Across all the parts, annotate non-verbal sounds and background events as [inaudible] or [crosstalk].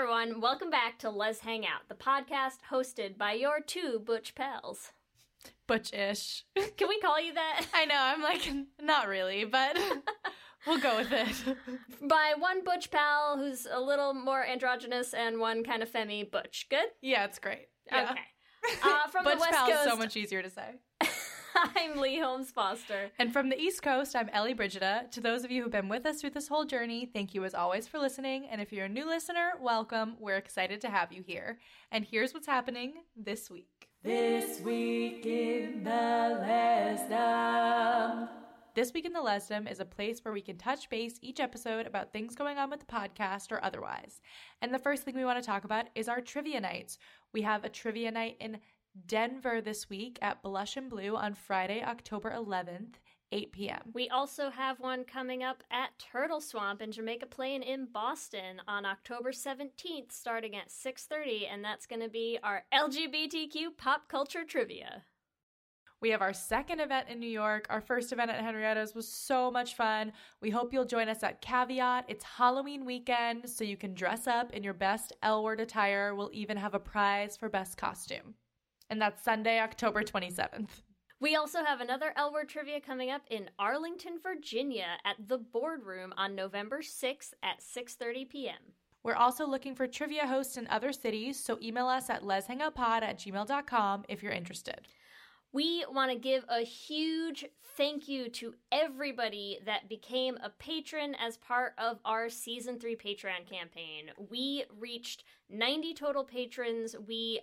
everyone, welcome back to Lez Hang the podcast hosted by your two butch pals. Butch-ish. Can we call you that? [laughs] I know. I'm like, not really, but [laughs] we'll go with it. by one butch pal who's a little more androgynous and one kind of femmy butch. Good? Yeah, it's great. Yeah. Okay. Uh, from Butch the West pal is Coast, so much easier to say. I'm Leigh Holmes Foster. And from the East Coast, I'm Ellie Brigida. To those of you who've been with us through this whole journey, thank you as always for listening. And if you're a new listener, welcome. We're excited to have you here. And here's what's happening this week. This week in the Lesdom. This Week in the Lesdom is a place where we can touch base each episode about things going on with the podcast or otherwise. And the first thing we want to talk about is our trivia nights. We have a trivia night in Denver this week at Blush and Blue on Friday, October 11th, 8 p.m. We also have one coming up at Turtle Swamp in Jamaica Plain in Boston on October 17th starting at 6:30 and that's going to be our LGBTQ pop culture trivia. We have our second event in New York. Our first event at Henrietta's was so much fun. We hope you'll join us at Caveat. It's Halloween weekend, so you can dress up in your best L word attire. We'll even have a prize for best costume. And that's Sunday, October 27th. We also have another L Word trivia coming up in Arlington, Virginia at the Boardroom on November 6th at 6:30 p.m. We're also looking for trivia hosts in other cities, so email us at lezhangoutpod at gmail.com if you're interested. We want to give a huge thank you to everybody that became a patron as part of our season 3 Patreon campaign. We reached 90 total patrons. We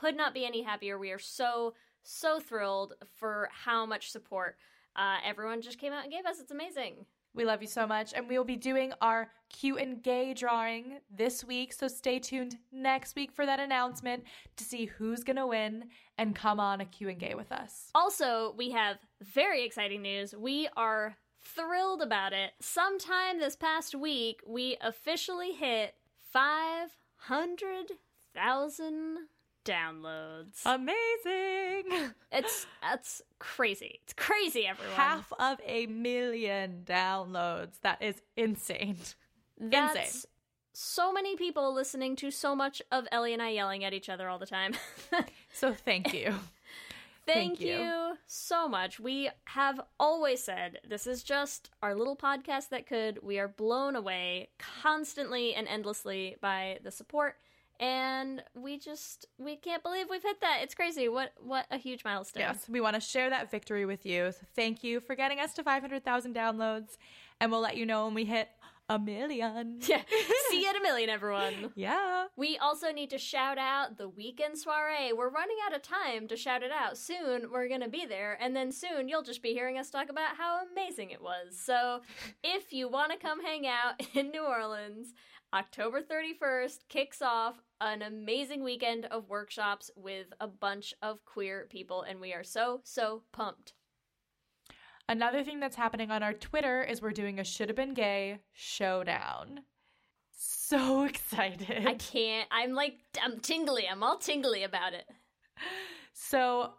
could not be any happier. We are so so thrilled for how much support uh, everyone just came out and gave us. It's amazing. We love you so much, and we will be doing our Q and gay drawing this week. So stay tuned next week for that announcement to see who's gonna win and come on a a Q and gay with us. Also, we have very exciting news. We are thrilled about it. Sometime this past week, we officially hit 500,000 downloads. Amazing! [laughs] It's that's crazy. It's crazy, everyone. Half of a million downloads. That is insane. That's insane. so many people listening to so much of Ellie and I yelling at each other all the time. [laughs] So thank you. [laughs] Thank, Thank you. you. so much. We have always said this is just our little podcast that could. We are blown away constantly and endlessly by the support and we just we can't believe we've hit that. It's crazy. What what a huge milestone. Yes, we want to share that victory with you. So thank you for getting us to 500,000 downloads, and we'll let you know when we hit a million. [laughs] Yeah. [laughs] See you at a million, everyone. Yeah. We also need to shout out the weekend soiree. We're running out of time to shout it out. Soon we're going to be there, and then soon you'll just be hearing us talk about how amazing it was. So if you want to come hang out [laughs] in New Orleans, October 31st kicks off an amazing weekend of workshops with a bunch of queer people, and we are so, so pumped. Another thing that's happening on our Twitter is we're doing a should have been gay showdown. So [laughs] excited. I can't. I'm like, I'm tingly. I'm all tingly about it. So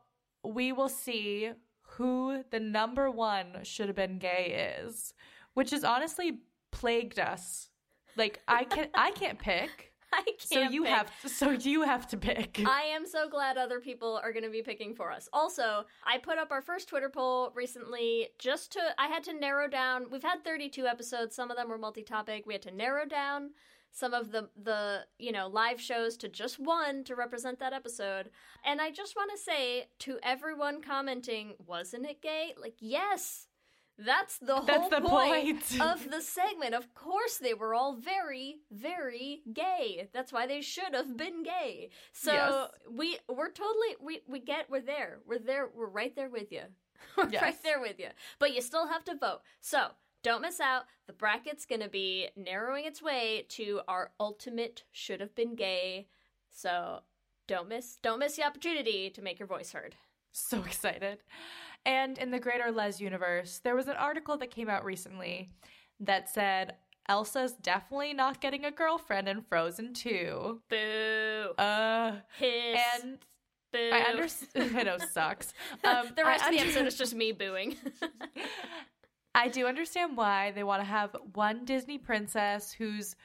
we will see who the number one should have been gay is, which has honestly plagued us. Like I can I can't pick. [laughs] I can't. So you pick. have so you have to pick. I am so glad other people are going to be picking for us. Also, I put up our first Twitter poll recently just to I had to narrow down. We've had 32 episodes, some of them were multi-topic. We had to narrow down some of the the, you know, live shows to just one to represent that episode. And I just want to say to everyone commenting, wasn't it gay? Like, yes. That's the whole That's the point, point. [laughs] of the segment. Of course, they were all very, very gay. That's why they should have been gay. So Yes. we we're totally we we get we're there. We're there. We're right there with you. [laughs] We're Yes. right there with you. But you still have to vote. So don't miss out. The bracket's gonna be narrowing its way to our ultimate should have been gay. So don't miss don't miss the opportunity to make your voice heard. so [laughs] excited. And in the greater Les universe, there was an article that came out recently that said Elsa's definitely not getting a girlfriend in Frozen 2. Boo. Uh Hiss. and boo. I understand [laughs] I know [laughs] sucks. Um, the rest I of the episode is just me booing. [laughs] I do understand why they want to have one Disney princess whose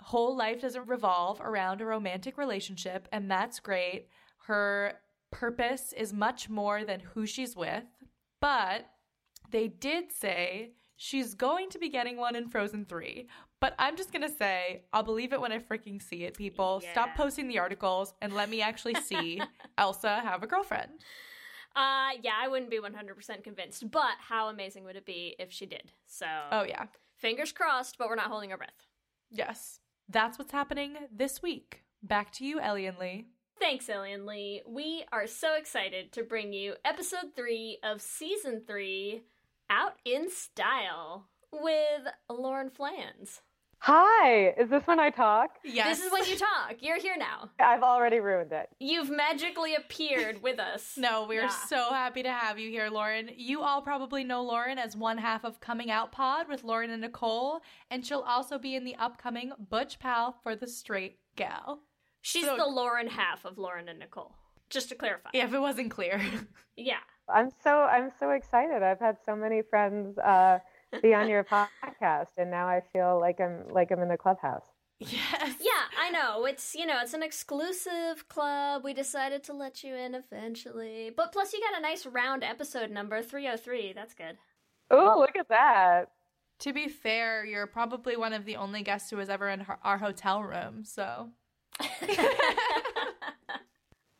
whole life doesn't revolve around a romantic relationship, and that's great. Her purpose is much more than who she's with, but they did say she's going to be getting one in Frozen 3. But I'm just going to say, I'll believe it when I freaking see it, people. Stop posting the articles and let me actually see [laughs] Elsa have a girlfriend. Uh, yeah, I wouldn't be 100% convinced, but how amazing would it be if she did? So, Oh, yeah. fingers crossed, but we're not holding our breath. Yes. That's what's happening this week. Back to you, Ellie and Leigh. Thanks, Ellie and Leigh. We are so excited to bring you episode three of season three, Out in Style, with Lauren Flans. Hi, is this when I talk? Yes. This is when you talk. You're here now. I've already ruined it. You've magically appeared with us. [laughs] No, we're Yeah. so happy to have you here, Lauren. You all probably know Lauren as one half of Coming Out Pod with Lauren and Nicole, and she'll also be in the upcoming Butch Pal for the Straight Gal. She's So- the Lauren half of Lauren and Nicole. Just to clarify. Yeah, if it wasn't clear. [laughs] Yeah. I'm so I'm so excited. I've had so many friends uh, be on your [laughs] podcast, and now I feel like I'm like I'm in the clubhouse. yes. Yeah, I know. It's you know, it's an exclusive club. We decided to let you in eventually. But plus you got a nice round episode number, 303. That's good. Oh, look at that! To be fair, you're probably one of the only guests who was ever in our hotel room, so. [laughs]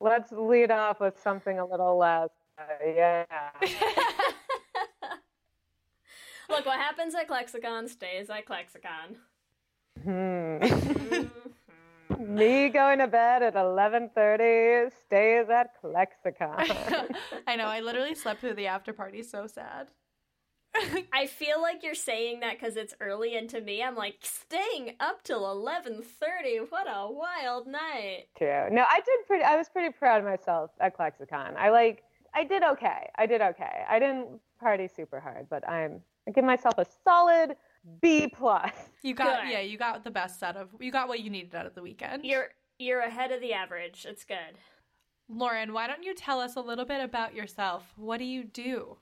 Let's lead off with something a little less. Uh, yeah. Look, what happens at ClexaCon stays at ClexaCon. Hmm. Mhm. [laughs] Me going to bed at 11:30 stays at ClexaCon. [laughs] I know, I literally slept through the after party so sad. [laughs] I feel like you're saying that because it's early, and to me, I'm like staying up till 11:30. What a wild night! too. No, I did pretty. I was pretty proud of myself at ClexaCon. I like. I did okay. I did okay. I didn't party super hard, but I'm. I give myself a solid B plus. You got Good. yeah, you got the best out of you got what you needed out of the weekend. You're you're ahead of the average. It's good. Lauren, why don't you tell us a little bit about yourself? What do you do?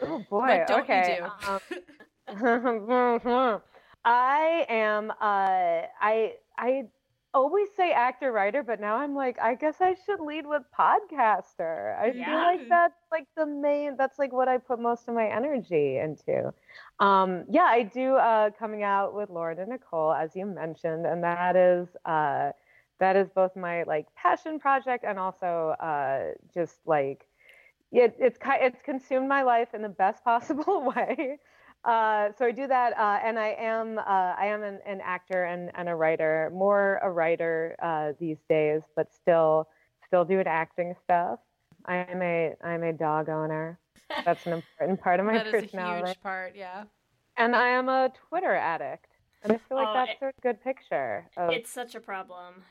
Oh [laughs] boy. What don't okay. Um, [laughs] [laughs] I am. Uh, I I always say actor writer, but now I'm like, I guess I should lead with podcaster. I feel like that's like the main. That's like what I put most of my energy into. Um, yeah, I do uh, coming out with Lauren and Nicole, as you mentioned, and that is uh, that is both my like passion project and also uh, just like it, it's it's consumed my life in the best [laughs] possible way. Uh, so I do that, uh, and I am uh, I am an, an actor and, and a writer, more a writer uh, these days, but still still doing acting stuff. I am a I'm a dog owner. [laughs] That's an important part of my That is a huge part, yeah. and I am a Twitter addict. And I feel like Oh, that's it- a good picture. Of, It's such a problem.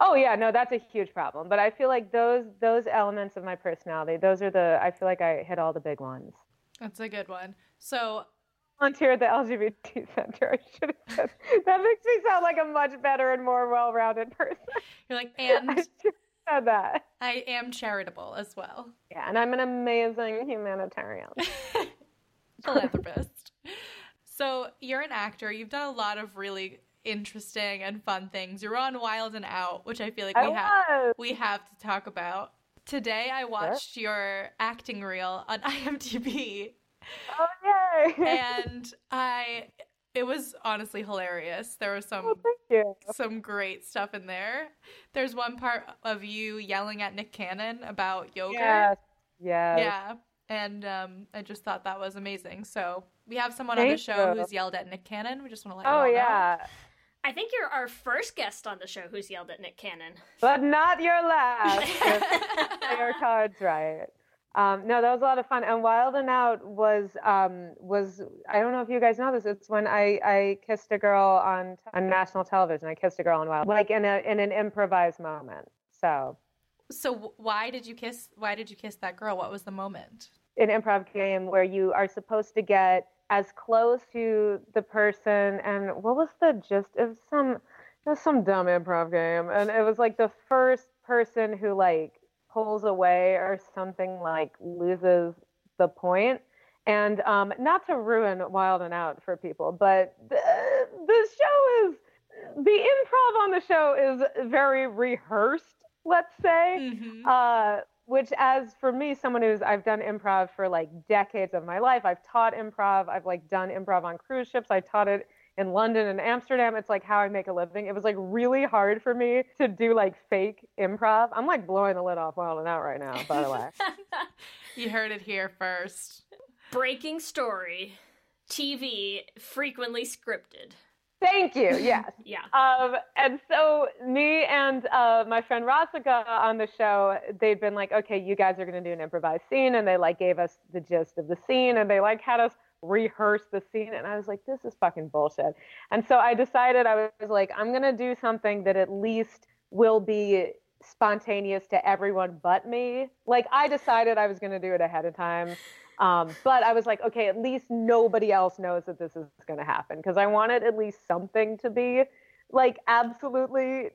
Oh yeah, no, that's a huge problem. But I feel like those those elements of my personality, those are the I feel like I hit all the big ones. That's a good one. So Volunteer at the LGBT Center. [laughs] I should have said that makes me sound like a much better and more well-rounded person. you're like, [laughs] and have said that. I am charitable as well. Yeah, and I'm an amazing humanitarian. [laughs] Philanthropist. so you're an actor. You've done a lot of really interesting and fun things. You're on Wild and Out, which I feel like we have we have to talk about. Today I watched your acting reel on [laughs] IMDb Oh yay! and I it was honestly hilarious. There was oh, some thank you. some great stuff in there. There's one part of you yelling at Nick Cannon about yogurt. Yes. Yes. Yeah. And um, I just thought that was amazing. So we have someone on the show you. who's yelled at Nick Cannon. We just want to let you Oh all know. yeah. I think you're our first guest on the show who's yelled at Nick Cannon. But not your last. [laughs] Your cards right. Um, no, that was a lot of fun. And Wild and Out was um, was I don't know if you guys know this. It's when I, I kissed a girl on on national television. I kissed a girl on Wild, like in a in an improvised moment. So So why did you kiss? Why did you kiss that girl? What was the moment? an improv game where you are supposed to get as close to the person and what was the gist of some it was some dumb improv game and it was like the first person who like pulls away or something like loses the point and um, not to ruin wild and out for people but the, the show is the improv on the show is very rehearsed let's say Mhm. uh, which as for me someone who's i've done improv for like decades of my life i've taught improv i've like done improv on cruise ships i taught it in london and amsterdam it's like how i make a living it was like really hard for me to do like fake improv i'm like blowing the lid off wild and out right now by the way [laughs] You heard it here first. Breaking story. TV frequently scripted. Thank you [laughs] yes Yeah. Um, and so me and uh, my friend Rasika on the show, they'd been like, okay, you guys are going to do an improvised scene. And they like gave us the gist of the scene and they like had us rehearse the scene. And I was like, this is fucking bullshit. And so I decided I was like, I'm going to do something that at least will be spontaneous to everyone but me. Like I decided I was going to do it ahead of time. Um, but I was like, okay, at least nobody else knows that this is going to happen because I wanted at least something to be like absolutely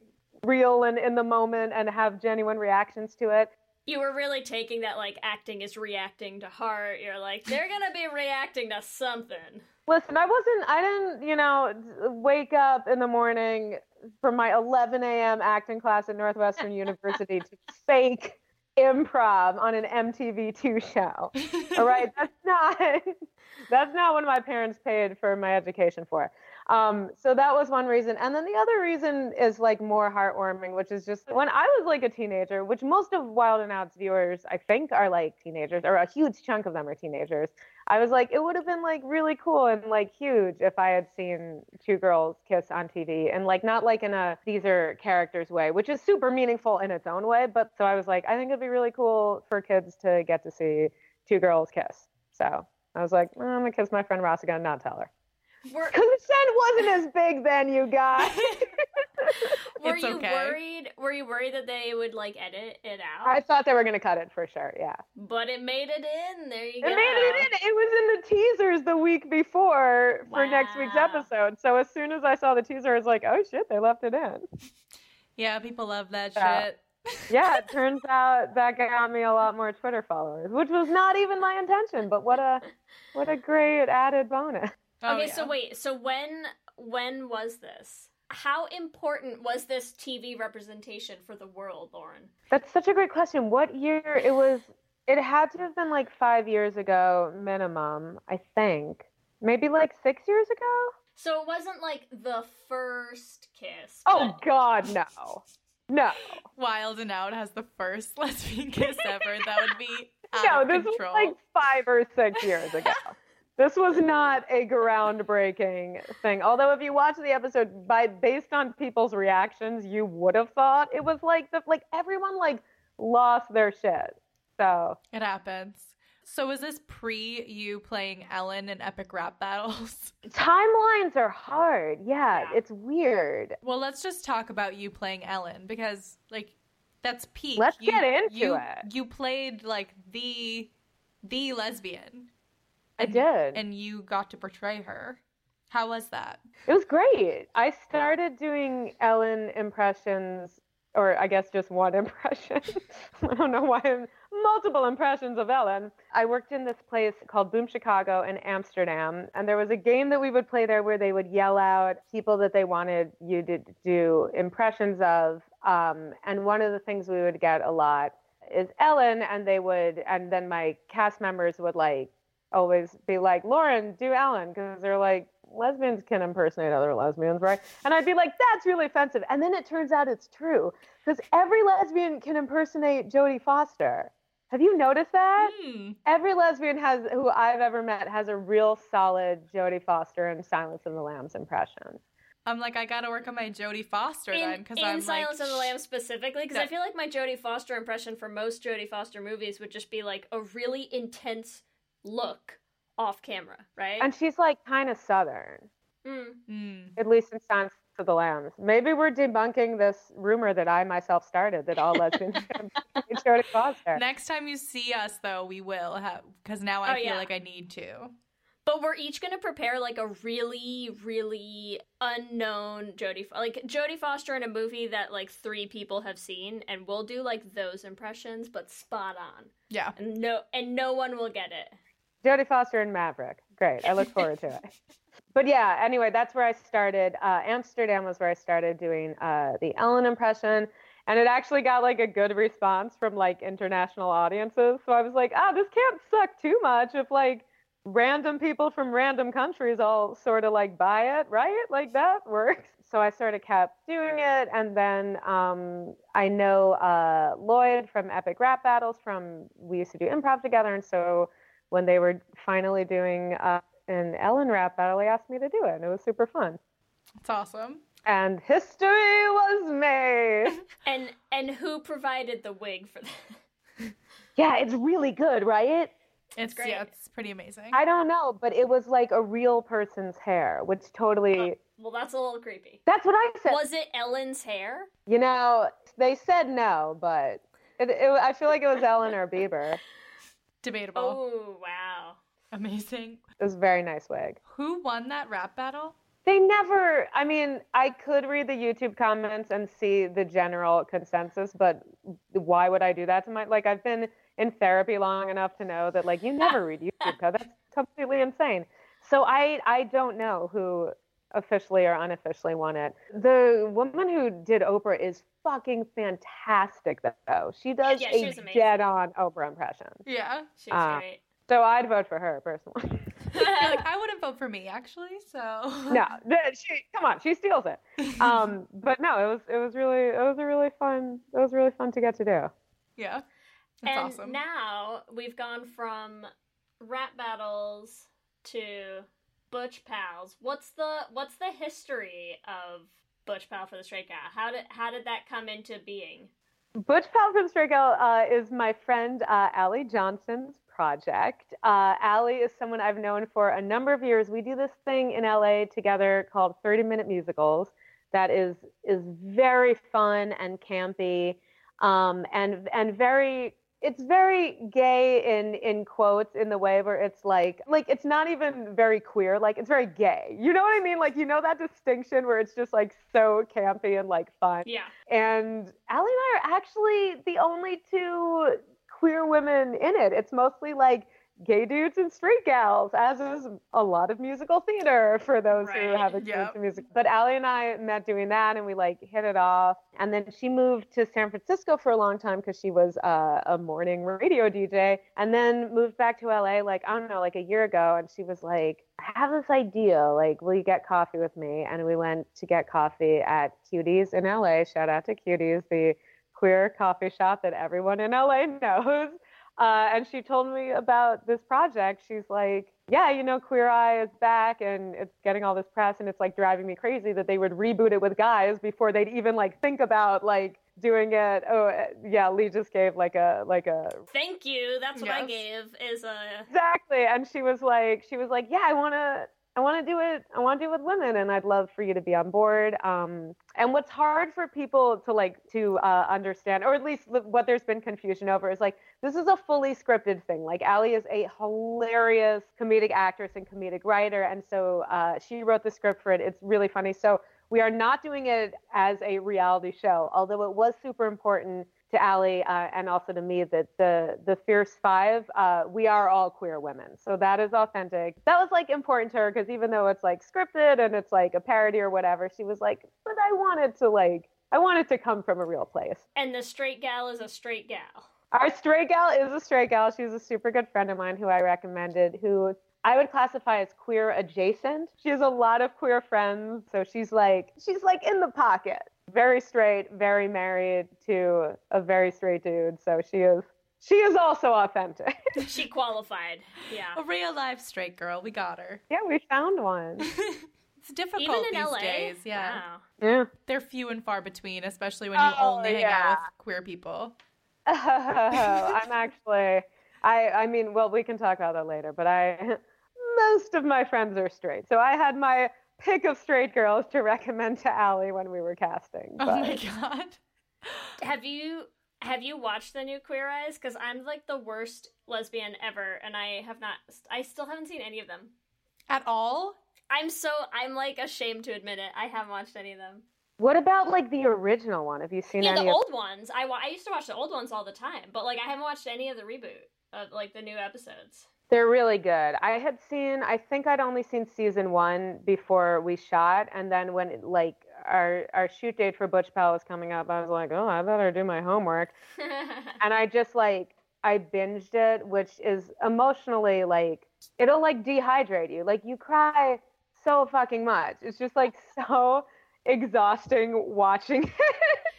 real and in the moment and have genuine reactions to it. You were really taking that like acting is reacting to heart. You're like, they're gonna be reacting to something. Listen, I wasn't, I didn't, you know, wake up in the morning for my 11 a.m. acting class at Northwestern [laughs] University to fake improv on an MTV2 show. [laughs] All right, that's not [laughs] that's not what my parents paid for my education for. Um, so that was one reason, and then the other reason is like more heartwarming, which is just when I was like a teenager, which most of Wild and Out's viewers I think are like teenagers, or a huge chunk of them are teenagers. I was like, it would have been like really cool and like huge if I had seen two girls kiss on TV and like not like in a these are characters way, which is super meaningful in its own way. But so I was like, I think it'd be really cool for kids to get to see two girls kiss. So I was like, "Mm, I'm gonna kiss my friend Rosica and not tell her. Were, [laughs] Consent wasn't as big then, you guys. [laughs] were It's you okay. worried? Were you worried that they would like edit it out? I thought they were gonna cut it for sure. Yeah. But it made it in. There you It go. It made it in. It was in the teasers the week before for next week's episode. So as soon as I saw the teaser, I was like, oh shit, they left it in. Yeah, people love that Yeah. shit. [laughs] Yeah, it turns out that got me a lot more Twitter followers, which was not even my intention, but what a what a great added bonus. Oh, okay, yeah. so wait. So when when was this? How important was this TV representation for the world, Lauren? That's such a great question. What year it was it had to have been like 5 years ago minimum, I think. Maybe like 6 years ago? So it wasn't like the first kiss. Oh god, no. No, Wild and Out has the first [laughs] lesbian kiss ever. That would be [laughs] out no, of this control. was like five or six years ago. This was not a groundbreaking thing. Although, if you watch the episode, by based on people's reactions, you would have thought it was like the like everyone like lost their shit. So It happens. So was this pre you playing Ellen in epic rap battles? [laughs] timelines are hard. Yeah, Yeah. it's weird. Well, let's just talk about you playing Ellen because like that's peak. Let's You- get into you, it. You played like the the lesbian. I did. And you got to portray her. How was that? It was great. I started doing Ellen impressions, or I guess just one [laughs] impression. [laughs] I don't know why I'm multiple impressions of Ellen. I worked in this place called Boom Chicago in Amsterdam, and there was a game that we would play there where they would yell out people that they wanted you to do impressions of. Um, and one of the things we would get a lot is Ellen, and they would, and then my cast members would like always be like, Lauren, do Ellen, because they're like, lesbians can impersonate other lesbians, right? And I'd be like, that's really offensive. And then it turns out it's true, because every lesbian can impersonate Jodie Foster. Have you noticed that? Hmm. Every lesbian has who I've ever met has a real solid Jodie Foster and Silence of the Lambs impression. I'm like, I gotta work on my Jodie Foster then because I'm Silence like, of the Lambs specifically, because I feel like my Jodie Foster impression for most Jodie Foster movies would just be like a really intense look off camera, right? And she's like kind of southern, Mm. Mm. at least in Silence of the Lambs. Maybe we're debunking this rumor that I myself started that all lesbians [laughs] can impersonate Jodie Foster. Next time you see us, though, we will have because now I Oh, feel yeah. like I need to. But we're each gonna prepare like a really, really unknown Jodie, Fo- like Jodie Foster in a movie that like three people have seen, and we'll do like those impressions, but spot on, Yeah. and no, and no one will get it. Jodie Foster and Maverick. Great. I look [laughs] forward to it. But yeah, anyway, that's where I started. Uh, Amsterdam was where I started doing uh, the Ellen impression. And it actually got like a good response from like international audiences. So I was like, ah, this can't suck too much if like random people from random countries all sort of like buy it, right? Like that works. So I sort of kept doing it. And then um, I know uh, Lloyd from Epic Rap Battles from, we used to do improv together. And so when they were finally doing uh, an Ellen rap battle, they asked me to do it, and it was super fun. It's awesome. And history was made. [laughs] And and who provided the wig for that? yeah, it's really good, right? It's great. yeah, it's pretty amazing. I don't know, but it was like a real person's hair, which totally. Well, that's a little creepy. That's what I said. Was it Ellen's hair? You know, they said no, but it, it, I feel like it was Ellen or Bieber. Debatable. Oh wow. Amazing. It was a very nice wig. Who won that rap battle? They never, I mean, I could read the YouTube comments and see the general consensus, but why would I do that to my, like, I've been in therapy long enough to know that, like, you never [laughs] read YouTube code. That's completely insane. So I, I don't know who officially or unofficially won it. The woman who did Oprah is fucking fantastic, though. She does Yeah, she a was amazing. dead on Oprah impression. Yeah. She was Uh, great. So I'd vote for her personally. [laughs] Like, I wouldn't vote for me actually, so no, th- she come on, she steals it. Um, [laughs] but no, it was it was really it was a really fun it was really fun to get to do. yeah. That's and awesome. now we've gone from rap battles to Butch Pals. What's the what's the history of Butch Pal for the Straight Guy? How did how did that come into being? Butch Pal from Stray Gal uh, is my friend uh, Allie Johnson's project. Uh, Allie is someone I've known for a number of years. We do this thing in LA together called 30 Minute Musicals that is is very fun and campy um, and and very it's very gay in in quotes in the way where it's like like it's not even very queer like it's very gay you know what i mean like you know that distinction where it's just like so campy and like fun Yeah. and Allie and I are actually the only two queer women in it. It's mostly like gay dudes and straight gals, as is a lot of musical theater for those who have experience yep. in music. But Allie and I met doing that, and we like hit it off. And then she moved to San Francisco for a long time because she was uh, a morning radio DJ, and then moved back to LA like I don't know, like a year ago. And she was like, "I have this idea. Like, will you get coffee with me?" And we went to get coffee at Cuties in LA. Shout out to Cuties, the queer coffee shop that everyone in LA [laughs] knows. Uh, and she told me about this project. She's like, yeah, you know, Queer Eye is back and it's getting all this press and it's like driving me crazy that they would reboot it with guys before they'd even like think about like doing it. Oh, uh, yeah, Leigh just gave like a like a Thank you. That's what I gave. Is a exactly and she was like she was like yeah i want to i want to do it i want to do it with women and i'd love for you to be on board um, and what's hard for people to like to uh, understand or at least what there's been confusion over is like this is a fully scripted thing like allie is a hilarious comedic actress and comedic writer and so uh, she wrote the script for it it's really funny so we are not doing it as a reality show although it was super important to Allie uh, and also to me that the the Fierce Five, uh, we are all queer women, so that is authentic. That was like important to her because even though it's like scripted and it's like a parody or whatever, she was like, but I wanted to like I wanted to come from a real place. and the straight gal is a straight gal. Our straight gal is a straight gal. She's a super good friend of mine who I recommended, who I would classify as queer adjacent. She has a lot of queer friends, so she's like she's like in the pocket. Very straight, very married to a very straight dude. So she is she is also authentic. [laughs] She qualified. Yeah. A real life straight girl. We got her. yeah, we found one. [laughs] It's difficult Even in these LA. days. Yeah. Wow. Yeah. They're few and far between, especially when you Oh, only hang yeah. out with queer people. [laughs] Oh, I'm actually I I mean, well, we can talk about that later, but I most of my friends are straight. So I had my pick of straight girls to recommend to Allie when we were casting. Oh my god. Have you have you watched the new Queer Eyes? Because I'm like the worst lesbian ever, and I have not. I still haven't seen any of them. At all? I'm so I'm like ashamed to admit it. I haven't watched any of them. What about like the original one? Have you seen Yeah, any the of old ones. I I used to watch the old ones all the time, but like I haven't watched any of the reboot of like the new episodes. They're really good. I had seen, I think I'd only seen season one before we shot, and then when like our our shoot date for Butch Pal was coming up, I was like, oh, I better do my homework, [laughs] and I just like I binged it, which is emotionally like it'll like dehydrate you. Like you cry so fucking much. It's just like [laughs] so exhausting watching it.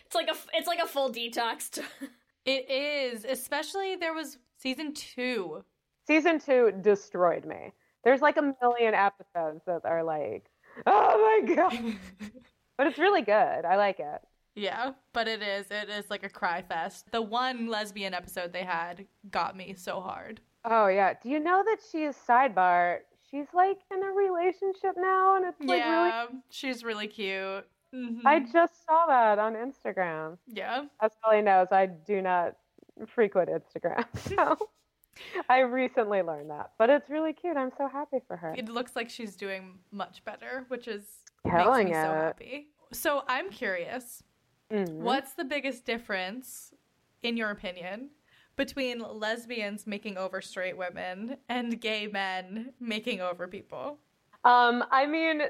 it's like a f- it's like a full detox. To- [laughs] It is. Especially there was season two. Season two destroyed me. There's like a million episodes that are like, oh my god. [laughs] But it's really good. I like it. Yeah, but it is. It is like a cry fest. The one lesbian episode they had got me so hard. Oh yeah. Do you know that she is sidebar? She's like in a relationship now, and it's like really. yeah, she's really cute. Mhm. I just saw that on Instagram. yeah. As Kelly knows, I do not frequent Instagram, [laughs] so I recently learned that. But it's really cute. I'm so happy for her. It looks like she's doing much better, which is Killing makes me so happy. So I'm curious, Mhm. what's the biggest difference, in your opinion, between lesbians making over straight women and gay men making over people? Um, I mean,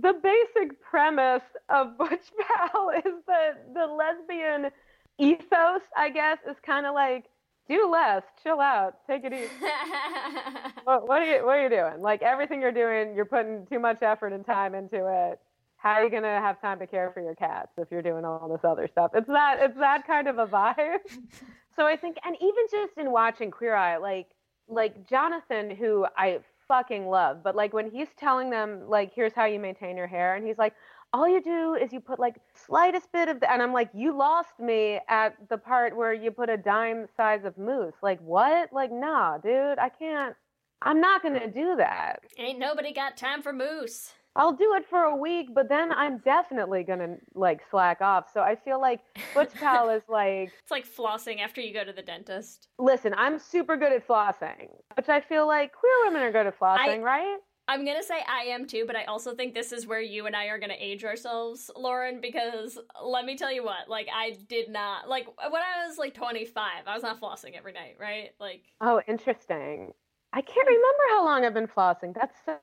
the basic premise of [laughs] Butch Pal is that the lesbian ethos, I guess, is kind of like do less, chill out, take it easy. [laughs] What, what are you What are you doing? Like everything you're doing, you're putting too much effort and time into it. How are you gonna have time to care for your cats if you're doing all this other stuff? It's that it's that kind of a vibe. [laughs] so I think, and even just in watching Queer Eye, like like Jonathan, who I fucking love, but like when he's telling them like, here's how you maintain your hair, and he's like, all you do is you put like slightest bit of, the, and I'm like, you lost me at the part where you put a dime size of mousse. Like what? Like nah, dude, I can't. I'm not gonna do that. Ain't nobody got time for mousse. I'll do it for a week, but then I'm definitely gonna like slack off. So I feel like Butch [laughs] Pal is like, It's like flossing after you go to the dentist. listen, I'm super good at flossing, which I feel like queer women are good at flossing, right? I'm gonna say I am too, but I also think this is where you and I are gonna age ourselves, Lauren, because let me tell you what, like I did not like when I was like 25, I was not flossing every night, right? Like Oh, interesting. I can't remember how long I've been flossing. That's so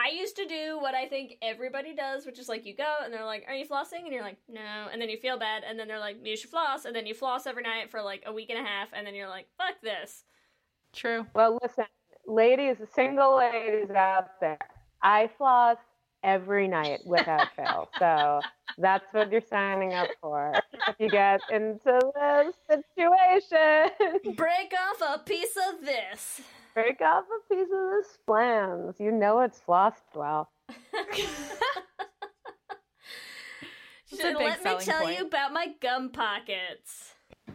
I used to do what I think everybody does, which is like you go and they're like, "Are you flossing?" and you're like, "No," and then you feel bad, and then they're like, "You should floss," and then you floss every night for like a week and a half, and then you're like, "Fuck this." True. well. Listen, ladies, single ladies out there, I floss every night without fail. So that's what you're signing up for if you get into this situation. [laughs] Break off a piece of this. Break off a piece of this flans. You know it's flossed well. [laughs] Should let me tell point. you about my gum pockets. [laughs]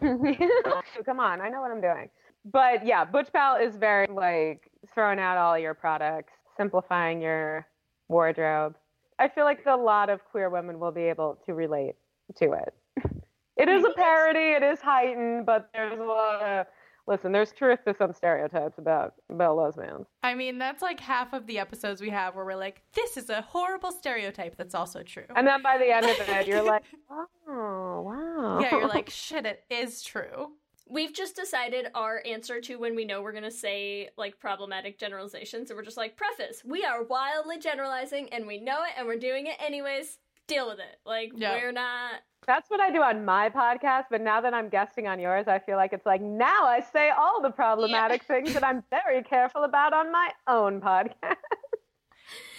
Come on, I know what I'm doing. But yeah, Butch Pal is very like throwing out all your products, simplifying your wardrobe. I feel like a lot of queer women will be able to relate to it. [laughs] It is a parody, it is heightened, but there's a lot of listen, there's truth to some stereotypes about about lesbians. I mean, that's like half of the episodes we have where we're like, this is a horrible stereotype that's also true. And then by the end of it, you're like, [laughs] oh wow. yeah, you're like, [laughs] shit, it is true. We've just decided our answer to when we know we're gonna say like problematic generalizations, and we're just like, preface, we are wildly generalizing, and we know it, and we're doing it anyways. Deal with it. Like Yeah. we're not. That's what I do on my podcast, but now that I'm guesting on yours, I feel like it's like now I say all the problematic things that I'm very careful about on my own podcast.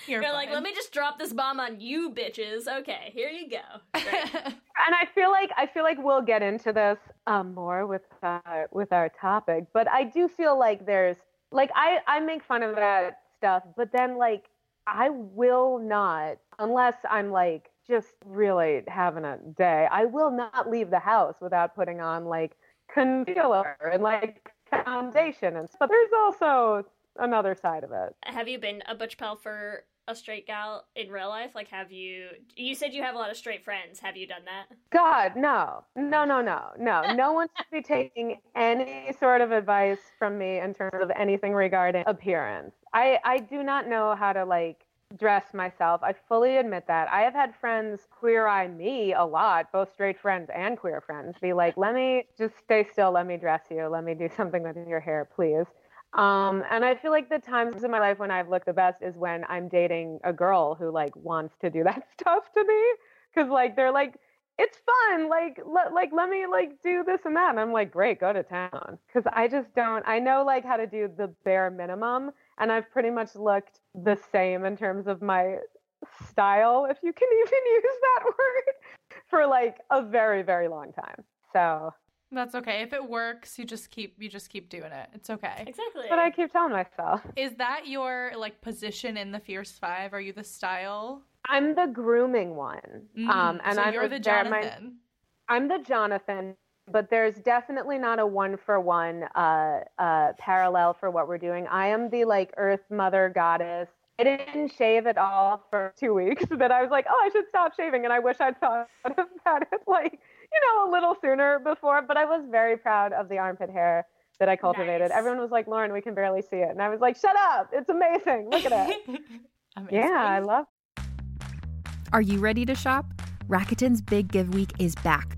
You're, You're like, let me just drop this bomb on you, bitches. Okay, here you go. [laughs] And I feel like I feel like we'll get into this um, more with uh, with our topic, but I do feel like there's like I I make fun of that stuff, but then like I will not unless I'm like just really having a day. I will not leave the house without putting on like concealer and like foundation and. But there's also another side of it. have you been a butch pal for a straight gal in real life? Like, have you? You said you have a lot of straight friends. Have you done that? God, no, no, no, no, no. No [laughs] one should be taking any sort of advice from me in terms of anything regarding appearance. I, I do not know how to like dress myself. I fully admit that. I have had friends queer eye me a lot, both straight friends and queer friends, be like, let me just stay still, let me dress you, let me do something with your hair, please. Um, and I feel like the times in my life when I've looked the best is when I'm dating a girl who like wants to do [laughs] that stuff to me. Cause like they're like, it's fun. Like, let like let me like do this and that. And I'm like, great, go to town. Cause I just don't. I know like how to do the bare minimum, and I've pretty much looked the same in terms of my style, if you can [laughs] even use that [laughs] word, for like a very very long time. So, That's okay. If it works, you just keep you just keep doing it. It's okay. Exactly. but I keep telling myself. Is that your like position in the Fierce Five? Are you the style? I'm the grooming one. um, Mm, and so I'm you're the very- my- Jonathan. I'm the Jonathan, but there's definitely not a one for one uh, uh, parallel for what we're doing. I am the like Earth Mother Goddess. I didn't shave at all for two weeks. [laughs] That I was like, oh, I should stop shaving, and I wish I'd thought [laughs] about it like you know a little sooner before. But I was very proud of the armpit hair that I cultivated. Nice. Everyone was like, Lauren, we can barely see it, and I was like, shut up, it's amazing. Look at it. [laughs] Amazing. yeah, I love. Are you ready to shop? Rakuten's Big Give Week is back.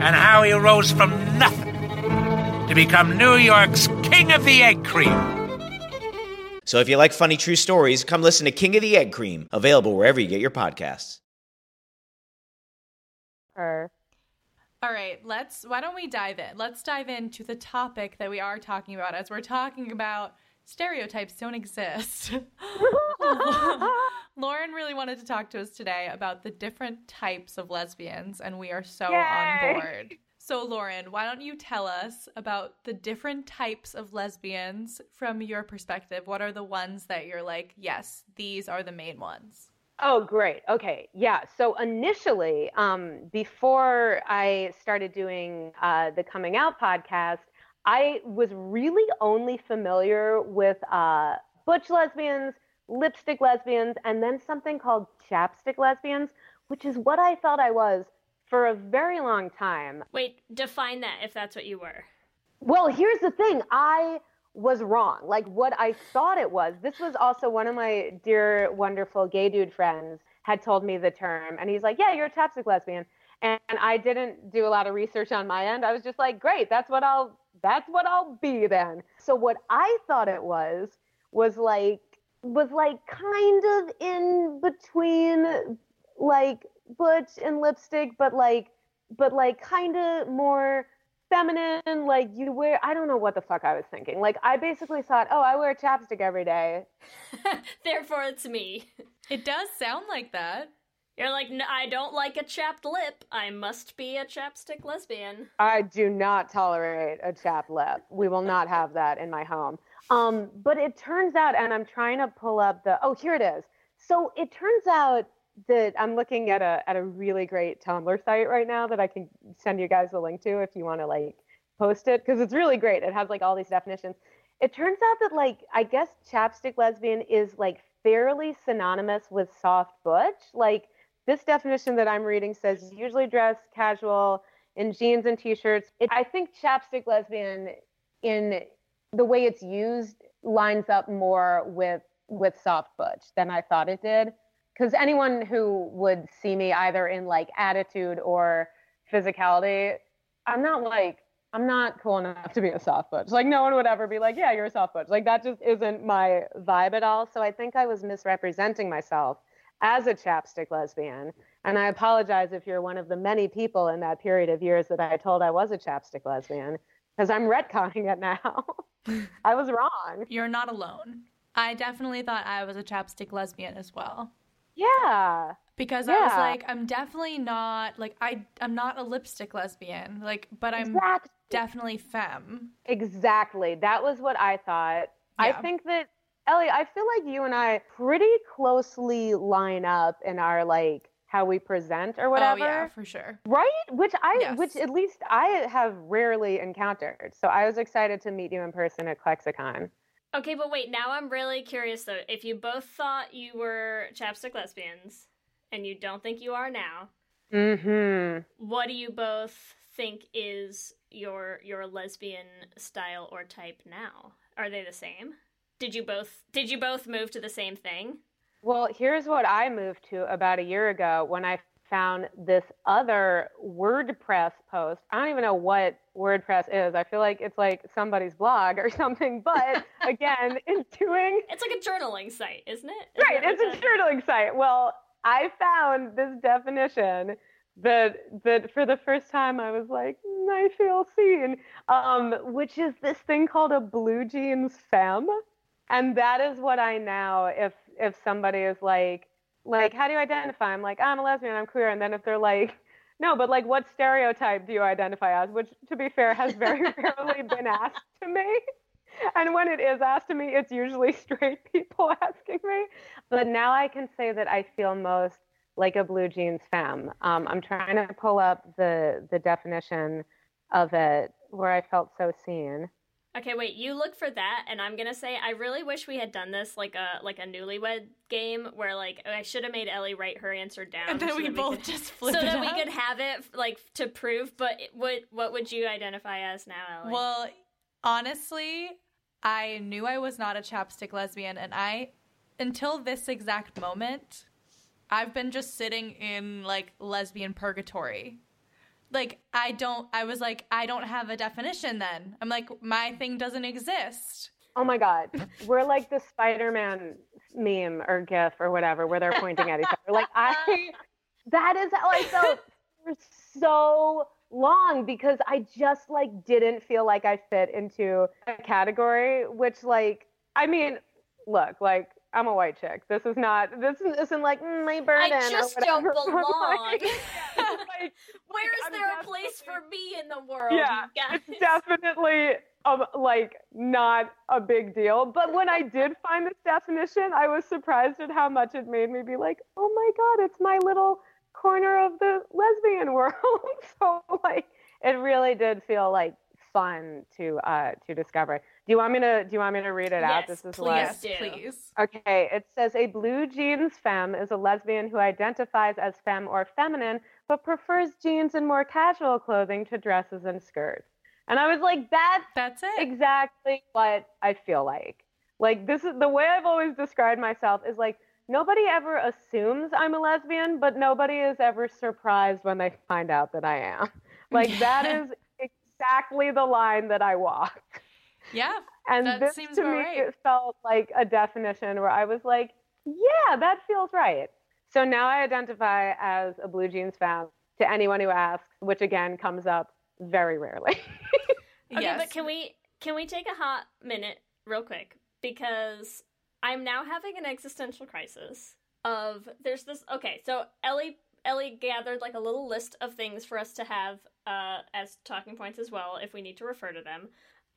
and how he rose from nothing to become New York's King of the Egg Cream. So if you like funny true stories, come listen to King of the Egg Cream, available wherever you get your podcasts. Or All right, let's why don't we dive in? Let's dive into the topic that we are talking about as we're talking about stereotypes don't exist. [laughs] Lauren really wanted to talk to us today about the different types of lesbians and we are so Yay! on board. So Lauren, why don't you tell us about the different types of lesbians from your perspective? What are the ones that you're like, yes, these are the main ones? Oh, great. Okay. Yeah. So initially, um, before I started doing uh, the Coming Out podcast, I was really only familiar with uh, butch lesbians, lipstick lesbians, and then something called chapstick lesbians, which is what I thought I was for a very long time. Wait, define that if that's what you were. Well, here's the thing. I was wrong. Like what I thought it was. This was also one of my dear, wonderful gay dude friends had told me the term, and he's like, "Yeah, you're a chapstick lesbian." And I didn't do a lot of research on my end. I was just like, "Great, that's what I'll that's what I'll be then." So what I thought it was was like was like kind of in between like butch and lipstick, but like but like kind of more feminine, like you wear, I don't know what the fuck I was thinking. Like, I basically thought, oh, I wear chapstick every day. [laughs] Therefore, it's me. It does sound like that. You're like, "N- I don't like a chapped lip. I must be a chapstick lesbian. I do not tolerate a chapped lip. We will not [laughs] have that in my home. Um, but it turns out, and I'm trying to pull up the, oh, here it is. So it turns out that I'm looking at a at a really great Tumblr site right now that I can send you guys a link to if you want to like post it because it's really great. It has like all these definitions. It turns out that like I guess chapstick lesbian is like fairly synonymous with soft butch. Like this definition that I'm reading says usually dress casual in jeans and t-shirts. It, I think chapstick lesbian in the way it's used lines up more with with soft butch than I thought it did because anyone who would see me either in like attitude or physicality, I'm not like I'm not cool enough to be a soft butch. Like no one would ever be like, yeah, you're a soft butch. Like that just isn't my vibe at all. So I think I was misrepresenting myself as a chapstick lesbian. And I apologize if you're one of the many people in that period of years that I told I was a chapstick lesbian because I'm retconning it now. [laughs] I was wrong. You're not alone. I definitely thought I was a chapstick lesbian as well. Yeah. Because I was like, I'm definitely not like I I'm not a lipstick lesbian. Like, but I'm Exactly. definitely femme. Exactly. That was what I thought. I think that Ellie, I feel like you and I pretty closely line up in our like how we present or whatever. Oh yeah, for sure. Right? Which I Yes. which at least I have rarely encountered. So I was excited to meet you in person at ClexaCon. Okay, but wait, now I'm really curious though. If you both thought you were chapstick lesbians and you don't think you are now, Mm-hmm. what do you both think is your your lesbian style or type now? Are they the same? Did you both did you both move to the same thing? Well, here's what I moved to about a year ago when I found this other WordPress post. I don't even know what WordPress is. I feel like it's like somebody's blog or [laughs] something. But [laughs] again, in doing It's like a journaling site, isn't it? Isn't right, it's a journaling site. Well, I found this definition that that for the first time I was like, "Mm, I feel seen, um, which is this thing called a blue jeans femme, and that is what I now if if somebody is like like how do you identify? I'm like I'm a lesbian, I'm queer, and then if they're like no, but like what stereotype do you identify as? Which to be fair has very [laughs] rarely been asked to me. And when it is asked to me, it's usually straight people [laughs] asking me. But now I can say that I feel most like a blue jeans femme. Um, I'm trying to pull up the the definition of it where I felt so seen. Okay, wait. You look for that, and I'm gonna say I really wish we had done this like a like a newlywed game where like I should have made Ellie write her answer down, And then so we both could, just [laughs] flip so that we could have it like to prove. But what what would you identify as now, Ellie? Well, honestly, I knew I was not a chapstick lesbian, and I, until this exact moment, I've been just sitting in like lesbian purgatory. Like, I don't, I was like, I don't have a definition then. I'm like, my thing doesn't exist. Oh my god, we're like the Spider-Man meme or GIF or whatever, where they're pointing at each other. Like I, [laughs] that is how I felt for so long because I just like didn't feel like I fit into a category. Which like, I mean, look, like I'm a white chick. This is not. This isn't like mm, my burden. I just don't [laughs] belong. Like, [laughs] like, Where is I'm there a place for me in the world? yeah, it's definitely um, like not a big deal. But when I did find this definition, I was surprised at how much it made me be like, oh my god, it's my little corner of the lesbian [laughs] world. so like, it really did feel like fun to uh to discover. Do you want me to do you want me to read it out? Yes, This is please what do. Please. Okay, it says a blue jeans femme is a lesbian who identifies as femme or feminine, but prefers jeans and more casual clothing to dresses and skirts. And I was like, that's That's it. exactly what I feel like. Like this is the way I've always described myself is like nobody ever assumes I'm a lesbian, but nobody is ever surprised when they find out that I am. Like that [laughs] is exactly the line that I walk. Yeah. And That this seems to about me right. it felt like a definition where I was like, yeah, that feels right. So now I identify as a blue jeans femme to anyone who asks, which again comes up very rarely. [laughs] Okay, yes. but can we can we take a hot minute real quick because I'm now having an existential crisis of there's this okay, so Ellie Ellie gathered like a little list of things for us to have uh as talking points as well if we need to refer to them.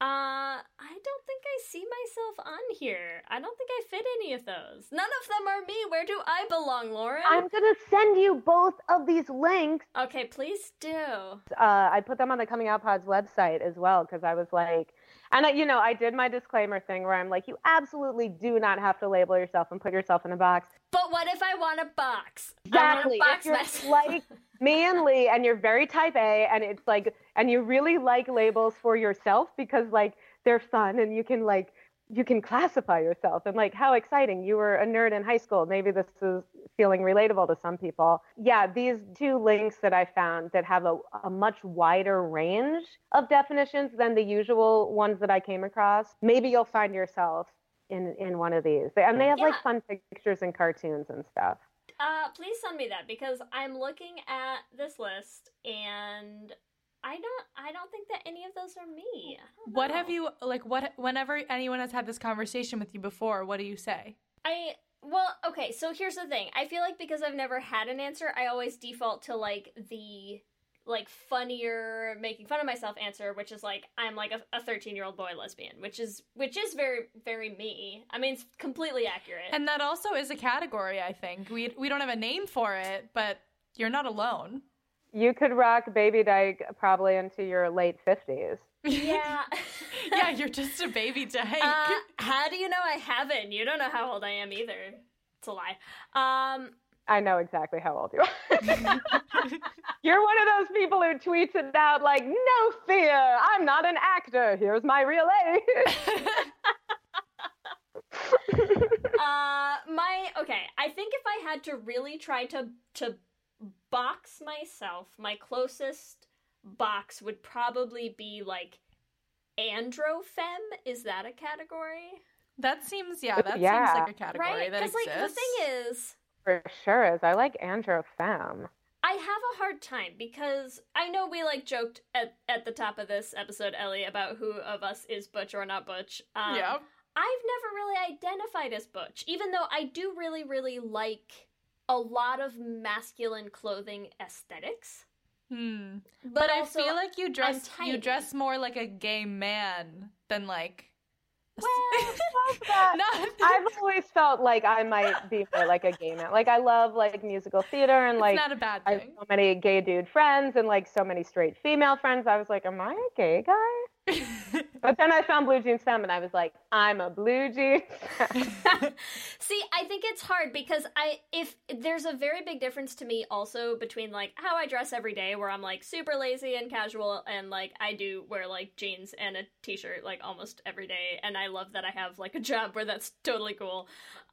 Uh I don't think I see myself on here. I don't think I fit any of those. None of them are me. Where do I belong, Lauren? I'm gonna send you both of these links. Okay, please do. Uh, I put them on the Coming Out Pod's website as well because I was like, and I, you know, I did my disclaimer thing where I'm like, you absolutely do not have to label yourself and put yourself in a box. But what if I want a box? Exactly. I want If you're myself. like me and Leigh, and you're very type A, and it's like, and you really like labels for yourself because like they're fun, and you can like you can classify yourself, and like how exciting! You were a nerd in high school. Maybe this is feeling relatable to some people. Yeah, these two links that I found that have a, a much wider range of definitions than the usual ones that I came across. Maybe you'll find yourself in in one of these, and they have like fun pictures and cartoons and stuff. Uh, please send me that because I'm looking at this list and I don't I don't think that any of those are me. Oh, what have you like? What whenever anyone has had this conversation with you before, what do you say? I well, okay, so here's the thing. I feel like because I've never had an answer, I always default to like the like funnier making fun of myself answer, which is like I'm like a 13 year old boy lesbian, which is which is very very me. I mean, it's completely accurate. And that also is a category. I think we we don't have a name for it, but you're not alone. You could rock Baby Dyke probably into your late 50s. yeah. [laughs] yeah, you're just a baby dyke. Uh, how do you know I haven't? You don't know how old I am either. It's a lie. Um, I know exactly how old you are. [laughs] You're one of those people who tweets it out like, no fear, I'm not an actor. Here's my real age. [laughs] uh, my okay. I think if I had to really try to to box myself, my closest box would probably be like androfem. Is that a category? that seems yeah, that Yeah. seems like a category right? that Because exists. like the thing is. For sure is. I like Andro Femme. I have a hard time because I know we like joked at, at the top of this episode, Ellie, about who of us is Butch or not Butch. Um, Yeah. I've never really identified as Butch, even though I do really, really like a lot of masculine clothing aesthetics. Hmm. But, But, I feel like you dress you dress more like a gay man than like [laughs] I've [laughs] always felt like I might be more like a gay man. Like I love like musical theater and like not a bad I have so many gay dude friends and like so many straight female friends. I was like, am I a gay guy? [laughs] [laughs] but then I found Blue Jeans Femme and I was like, I'm a blue jeans. [laughs] See, I think it's hard because I if there's a very big difference to me also between like how I dress every day where I'm like super lazy and casual and like I do wear like jeans and a t-shirt like almost every day and I love that I have like a job where that's totally cool.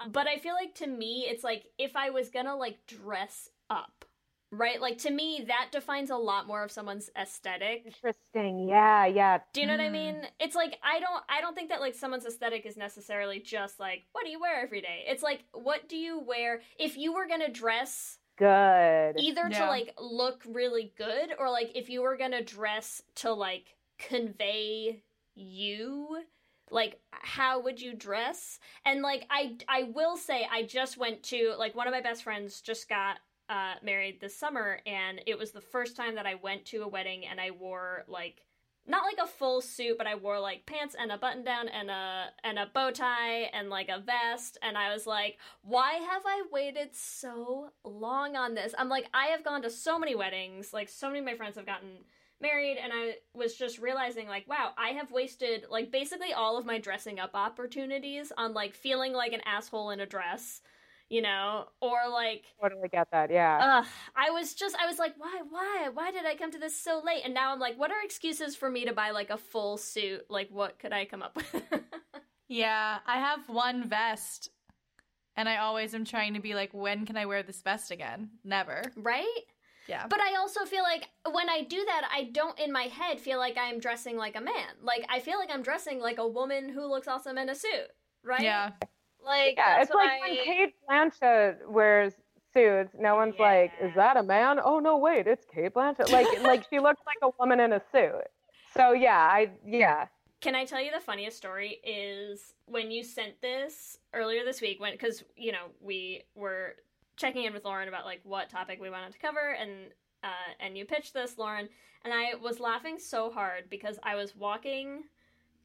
But I feel like to me it's like if I was going to like dress up right? Like to me that defines a lot more of someone's aesthetic. Interesting. Yeah, yeah. do you know what i mm-hmm. mean? It's like i don't i don't think that like someone's aesthetic is necessarily just like what do you wear every day? It's like what do you wear if you were gonna dress Good. either to like look really good or like if you were gonna dress to like convey you like how would you dress? And like i i will say i just went to like one of my best friends just got uh married this summer and it was the first time that i went to a wedding and i wore like not like a full suit but i wore like pants and a button down and a and a bow tie and like a vest and i was like why have i waited so long on this? I'm like i have gone to so many weddings like so many of my friends have gotten married and I was just realizing like wow, I have wasted like basically all of my dressing up opportunities on like feeling like an asshole in a dress, you know, or like Totally get that. Yeah. Ugh, I was just, I was like, why, why, why did I come to this so late? And now I'm like, what are excuses for me to buy like a full suit? Like, what could I come up with? [laughs] Yeah, I have one vest, and I always am trying to be like, when can I wear this vest again? Never. right? Yeah. But I also feel like when I do that, I don't in my head feel like I'm dressing like a man. Like, I feel like I'm dressing like a woman who looks awesome in a suit, right? Yeah. Like, yeah, it's like I... when Cate Blanchett wears suits. No one's like, "Is that a man?" Oh no, wait, it's Cate Blanchett. Like, like she looks like a woman in a suit. So yeah, I yeah. Can I tell you the funniest story is when you sent this earlier this week when cuz you know we were checking in with Lauren about like what topic we wanted to cover and uh and you pitched this Lauren and I was laughing so hard because I was walking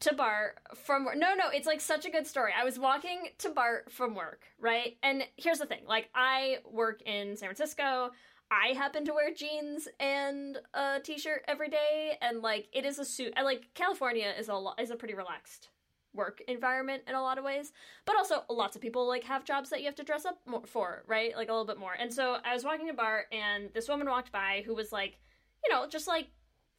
to BART from work. No, no, it's like such a good story. I was walking to BART from work, right? And here's the thing like, I work in San Francisco. I happen to wear jeans and a t-shirt every day, and like it is a suit. I like California is a lo- is a pretty relaxed work environment in a lot of ways, but also lots of people like have jobs that you have to dress up more for, right? Like a little bit more. And so I was walking to BART, and this woman walked by who was like, you know, just like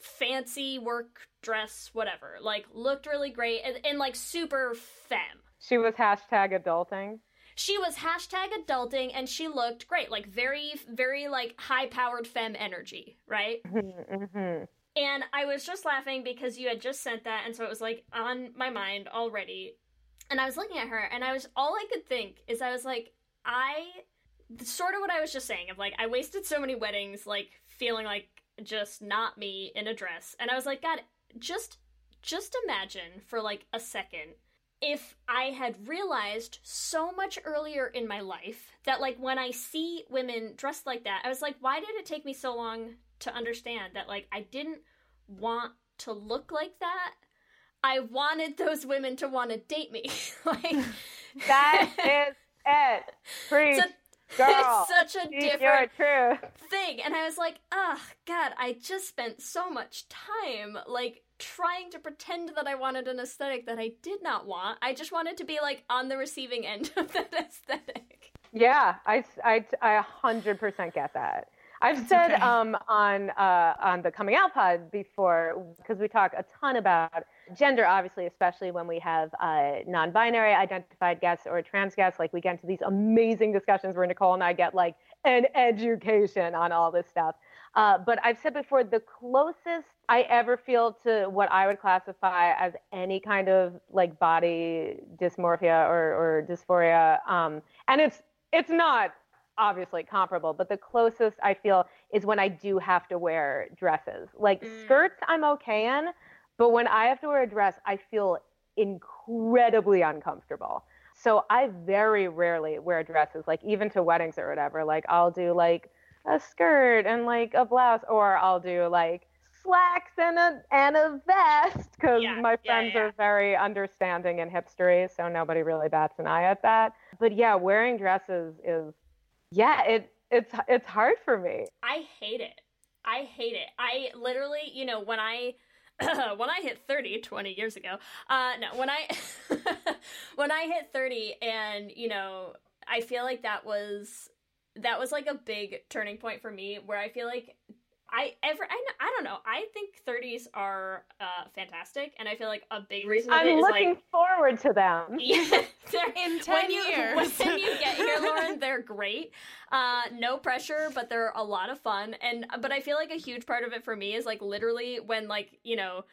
fancy work dress, whatever. Like looked really great and, and like super femme. She was hashtag adulting. She was hashtag adulting and she looked great. Like very, very like high powered femme energy, right? hmm And I was just laughing because you had just sent that, and so it was like on my mind already. And I was looking at her, and I was all I could think is I was like, I sort of what I was just saying of like I wasted so many weddings, like feeling like just not me in a dress, and I was like, God, just just imagine for like a second if I had realized so much earlier in my life that, like, when I see women dressed like that, I was like, why did it take me so long to understand that, like, I didn't want to look like that? I wanted those women to want to date me. [laughs] like, That [laughs] is it. Preach, a- girl. it's such a different thing. And I was like, oh, God, I just spent so much time, like, trying to pretend that I wanted an aesthetic that I did not want. I just wanted to be, like, on the receiving end of that [laughs] aesthetic. Yeah, I, I, I 100% get that. I've said okay. um, on uh, on the coming out pod before because we talk a ton about gender, obviously, especially when we have uh, non-binary identified guests or trans guests. Like we get into these amazing discussions where Nicole and I get like an education on all this stuff. Uh, but I've said before, the closest I ever feel to what I would classify as any kind of like body dysmorphia or, or dysphoria, um, and it's it's not obviously comparable, but the closest I feel is when I do have to wear dresses. Like skirts, I'm okay in, but when I have to wear a dress, I feel incredibly uncomfortable. So I very rarely wear dresses, like even to weddings or whatever. Like I'll do like a skirt and like a blouse, or I'll do like slacks and a and a vest because Yeah, my yeah, friends yeah. are very understanding and hipstery, so nobody really bats an eye at that. But yeah, wearing dresses is yeah, it it's it's hard for me. I hate it. I hate it. I literally, you know, when I [coughs] when I hit 30 20 years ago, uh no, when I [laughs] when I hit 30 and, you know, I feel like that was that was like a big turning point for me where I feel like I ever I, I don't know. I think 30s are uh fantastic and I feel like a big reason I'm is looking like forward to them. [laughs] yeah, [laughs] In 10 when you, years. When you [laughs] get here, Lauren, they're great. Uh, no pressure, but they're a lot of fun. And but I feel like a huge part of it for me is like literally when like you know.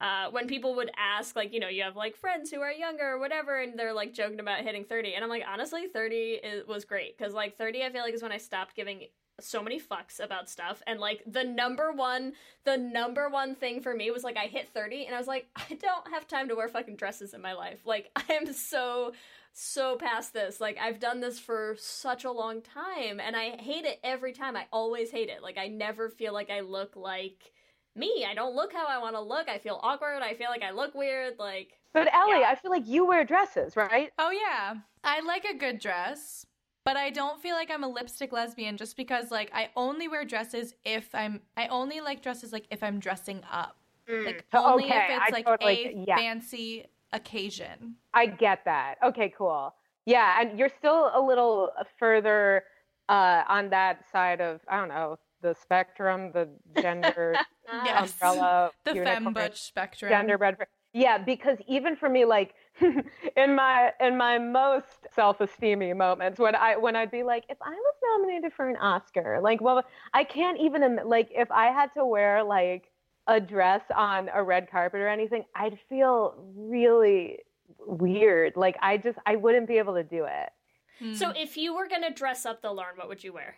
Uh, when people would ask, like, you know, you have like friends who are younger or whatever, and they're like joking about hitting 30. And I'm like, honestly, 30 is, was great. Cause like 30, I feel like is when I stopped giving so many fucks about stuff. And like the number one, the number one thing for me was like, I hit 30 and I was like, I don't have time to wear fucking dresses in my life. Like, [laughs] I am so, so past this. Like, I've done this for such a long time and I hate it every time. I always hate it. Like, I never feel like I look like me. I don't look how I want to look. I feel awkward. I feel like I look weird. Like, But Ellie, I feel like you wear dresses, right? Oh yeah. I like a good dress, but I don't feel like I'm a lipstick lesbian just because like I only wear dresses if I'm I only like dresses like if I'm dressing up. Like only Okay, if it's I like totally- a yeah. fancy occasion. I get that. Okay, cool. Yeah, and you're still a little further uh, on that side of I don't know the spectrum, the gender [laughs] Yes. umbrella, The femme butch spectrum. genderbread. Yeah, because even for me, like [laughs] in my in my most self-esteemy moments, when I when I'd be like, if I was nominated for an Oscar, like, well, I can't even im- like if I had to wear like a dress on a red carpet or anything, I'd feel really weird. Like I just I wouldn't be able to do it. Hmm. so if you were gonna dress up the Lauren, what would you wear?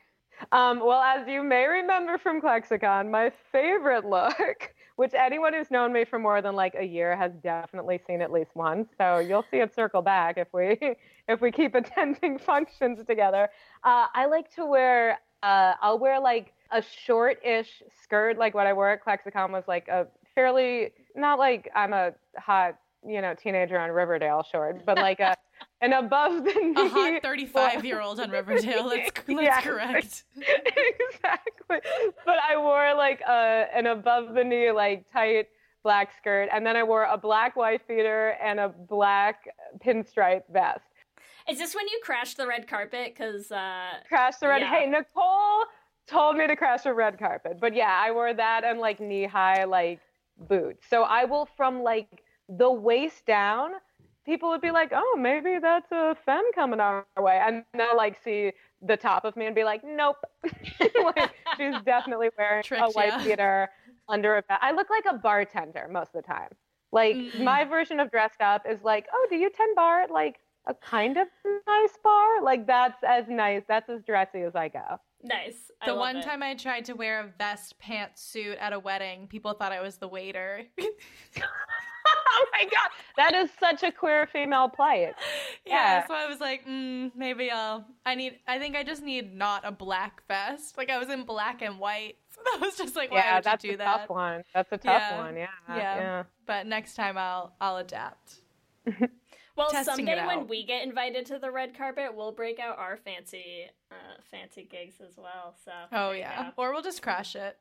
Um, well, as you may remember from ClexaCon, my favorite look, [laughs] which anyone who's known me for more than like a year has definitely seen at least once. So you'll see it circle back if we [laughs] if we keep [laughs] attending functions together. Uh, I like to wear. Uh, I'll wear like a short-ish skirt, like what I wore at ClexaCon was like a fairly not like I'm a hot you know teenager on Riverdale short, but like a an above the knee A hot 35 year old on Riverdale. [laughs] Let's, let's Yeah. correct. exactly. But I wore like a an above the knee like tight black skirt, and then I wore a black wife beater and a black pinstripe vest. Is this when you crashed the red carpet? Because uh, Crash the red. Yeah. Hey, Nicole told me to crash the red carpet, but yeah, I wore that and like knee high like boots. So I will from like the waist down. People would be like, "Oh, maybe that's a femme coming our way," and they'll like see the top of me and be like, "Nope, [laughs] like, she's definitely wearing a white ya. beater under a vest." I look like a bartender most of the time. Like Mm. my version of dressed up is like, "Oh, do you tend bar at like a kind of nice bar? Like that's as nice, that's as dressy as I go." Nice. I The one it. time I tried to wear a vest pantsuit at a wedding, people thought I was the waiter. [laughs] oh my god, that is such a queer female plight. yeah, Yeah. so I was like, mm, maybe I'll. I need. I think I just need not a black vest. Like I was in black and white. [laughs] So that was just like, why yeah, would that's you do a that? tough one. That's a tough Yeah. one. Yeah, Yeah. yeah. But next time I'll I'll adapt. [laughs] Well, testing it someday when we get invited to the red carpet, we'll break out our fancy, uh, fancy gigs as well. So. Oh yeah, or we'll just crash it.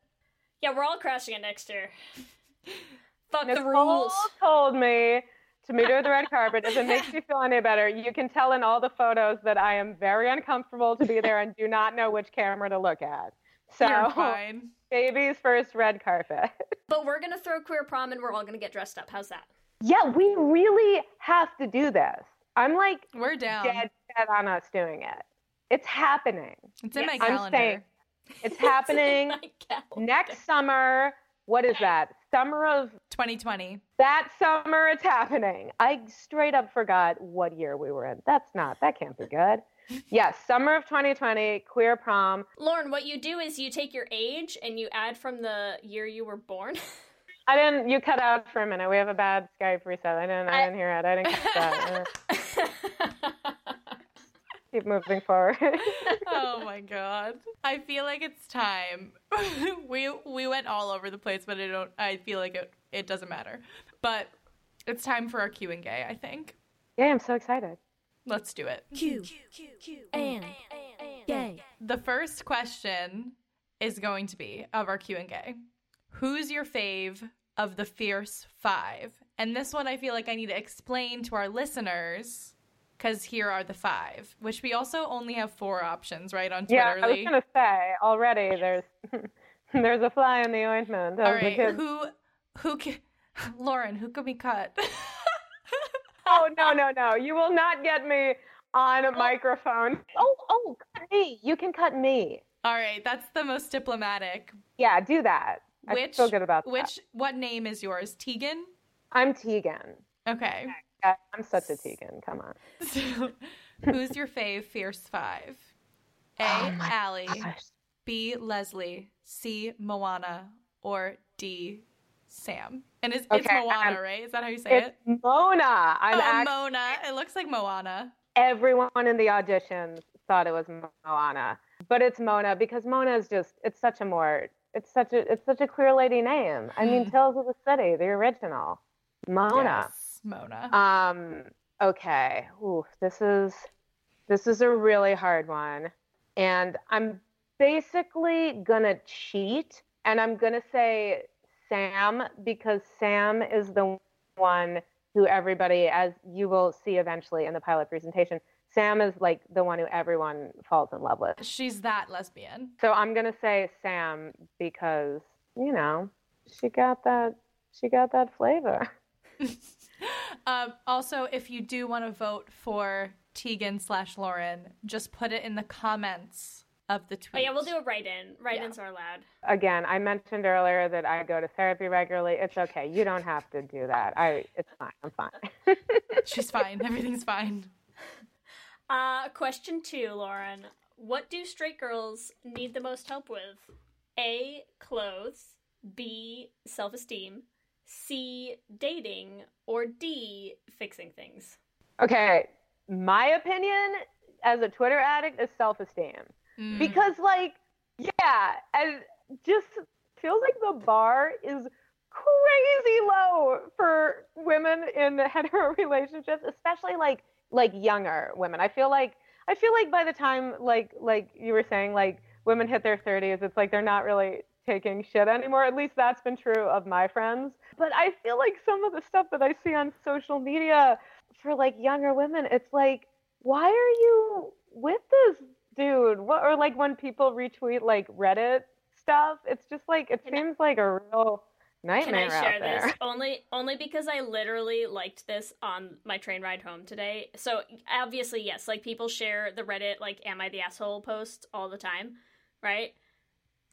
Yeah, we're all crashing it next year. [laughs] Fuck the Nicole rules. told me to meet her at the red carpet. If it makes you feel any better, you can tell in all the photos that I am very uncomfortable to be there and do not know which camera to look at. So, You're fine. baby's first red carpet. [laughs] But we're gonna throw queer prom and we're all gonna get dressed up. How's that? Yeah, we really have to do this. I'm like We're down. dead set on us doing it. It's happening. It's in my I'm calendar. saying it's [laughs] happening My calendar. next summer. What is that? Summer of 2020. that summer it's happening. I straight up forgot what year we were in. That's not that can't be good. [laughs] Yes, summer of 2020, queer prom. Lauren, what you do is you take your age and you add from the year you were born. [laughs] I didn't you cut out for a minute. We have a bad Skype reset. I didn't I, I- didn't hear it. I didn't catch that. [laughs] Uh, keep moving forward. [laughs] oh my [laughs] god. I feel like it's time. we we went all over the place, but I don't I feel like it it doesn't matter. But it's time for our Q and gay, I think. yeah, I'm so excited. Let's do it. Q Q Q, Q and, and, and gay. The first question is going to be of our Q and gay. Who's your fave of the fierce 5? And this one I feel like I need to explain to our listeners cuz here are the 5, which we also only have 4 options, right, on Twitter. Yeah, I was Leigh? gonna say already. There's [laughs] there's a fly in the ointment. Of All the who who can [laughs] Lauren, who can we cut? [laughs] Oh no no no! You will not get me on a microphone. Oh oh, cut me! You can cut me. All right, that's the most diplomatic. Yeah, do that. I Which feel good about that. which what name is yours? Tegan? I'm Tegan. Okay. Yeah, I'm such a Tegan. Come on. So, who's your fave fierce 5? A. Oh Allie, gosh. B. Leslie, C. Moana, or D. Sam. And it's, it's Okay, Moana, um, right? Is that how you say It's it? Mona. I'm oh, act- Mona. It looks like Moana. everyone in the auditions thought it was Moana, but it's Mona because Mona is just it's such a more it's such a it's such a queer lady name. I mean, Tales of the City, the original, Mona. Yes, Mona. Um. Okay. Ooh, this is this is a really hard one, and I'm basically gonna cheat, and I'm gonna say Sam because Sam is the one who everybody, as you will see eventually in the pilot presentation, Sam is like the one who everyone falls in love with. She's that lesbian. So I'm gonna say Sam because you know she got that she got that flavor. [laughs] Um, also, if you do want to vote for Tegan slash Lauren, just put it in the comments of the tweet. Oh yeah, we'll do a write-in. Write-ins are allowed. again, I mentioned earlier that I go to therapy regularly. It's okay. You don't have to do that. I it's fine. I'm fine. [laughs] She's fine. Everything's fine. Uh, question two, Lauren. What do straight girls need the most help with? A. Clothes. B. Self esteem. C. Dating. Or D. Fixing things. okay, my opinion as a Twitter addict is self-esteem Mm. because like yeah, and just feels like the bar is crazy low for women in [laughs] hetero relationships, especially like like younger women. I feel like I feel like by the time like like you were saying like women hit their 30s, it's like they're not really taking shit anymore. At least that's been true of my friends. But I feel like some of the stuff that I see on social media for like younger women, it's like why are you with this dude? What or like when people retweet like Reddit stuff, it's just like it seems like a real Can I share this? [laughs] Only only because I literally liked this on my train ride home today. So obviously, yes, like people share the Reddit like "Am I the asshole?" post all the time, right?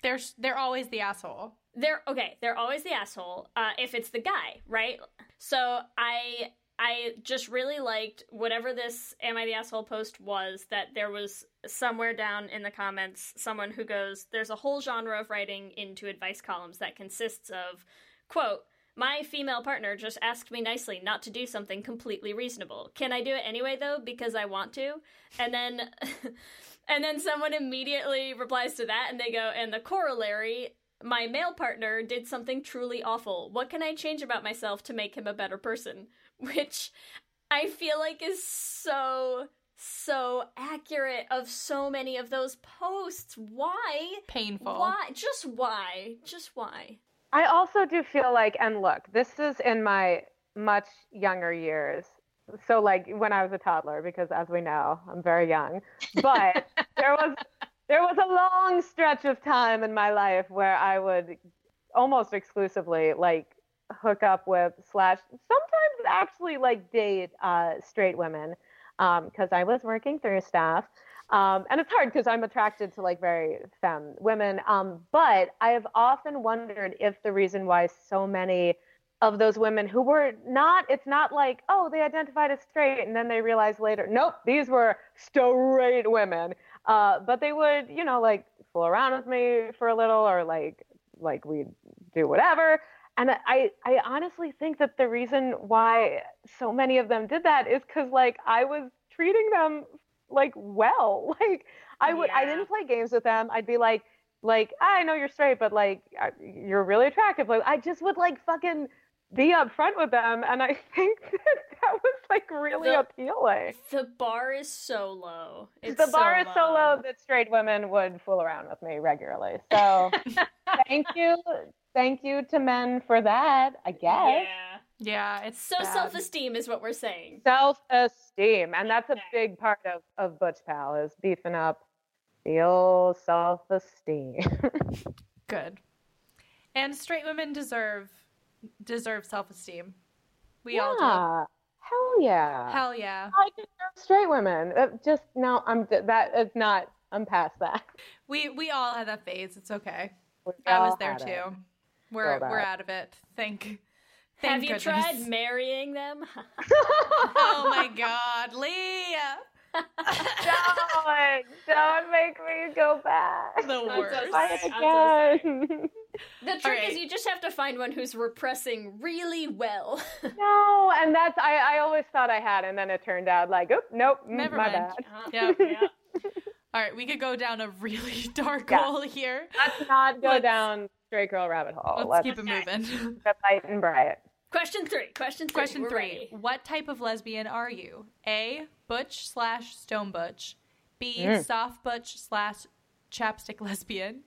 They're they're always the asshole. They're okay. They're always the asshole. Uh, if it's the guy, right? So I I just really liked whatever this "Am I the asshole?" post was. That there was somewhere down in the comments someone who goes, "There's a whole genre of writing into advice columns that consists of quote." My female partner just asked me nicely not to do something completely reasonable. Can I do it anyway though because I want to? And then [laughs] and then someone immediately replies to that and they go and the corollary my male partner did something truly awful. What can I change about myself to make him a better person? [laughs] Which I feel like is so so accurate of so many of those posts. Why? Painful. Why? Just why? Just why? I also do feel like, and look, this is in my much younger years. So, like when I was a toddler, because as we know, I'm very young. But [laughs] there was there was a long stretch of time in my life where I would almost exclusively like hook up with slash sometimes actually like date uh, straight women because I was working through staff. Um, and it's hard because I'm attracted to like very femme women. Um, but I have often wondered if the reason why so many of those women who were not, it's not like, oh, they identified as straight and then they realized later, nope, these were straight women. Uh, but they would, you know, like fool around with me for a little or like, like we'd do whatever. And I, I honestly think that the reason why so many of them did that is because like I was treating them like well. [laughs] Like I would I didn't play games with them. I'd be like like ah, I know you're straight, but like uh, you're really attractive. Like I just would like fucking be upfront with them, and I [laughs] think that, that was like really The- appealing. The bar is so low. It's the bar so is so low that straight women would fool around with me regularly. So [laughs] thank you, thank you to men for that. I guess. Yeah. Yeah, it's So bad. self esteem is what we're saying. Self esteem, and that's a big part of of Butch Pal is beefing up the old self esteem. [laughs] Good. And straight women deserve deserve self esteem. We all do. hell yeah. Hell yeah. I deserve straight women. Uh, just no, I'm that is not. I'm past that. We we all had that phase. It's okay. We I was there had it. too. We're So we're out of it. Thank. You. Have thank you tried marrying them? [laughs] oh my God, Leah. Don't, don't make me go back. The I'm so worst. sorry. Try it I'm so sorry. [laughs] The trick Alright. is you just have to find one who's repressing really well. [laughs] no, and that's I, I always thought I had, and then it turned out like, oop, nope, mm, Never my mind. bad. Yeah. yeah. All right, we could go down a really [laughs] dark Yeah. hole here. Let's not go Let's- down straight girl rabbit hole. Let's keep it moving. keep it light and bright. Question three. Question three. Question We're three. ready. What type of lesbian are you? A. Butch slash stone butch. B. Mm. Soft butch slash chapstick lesbian.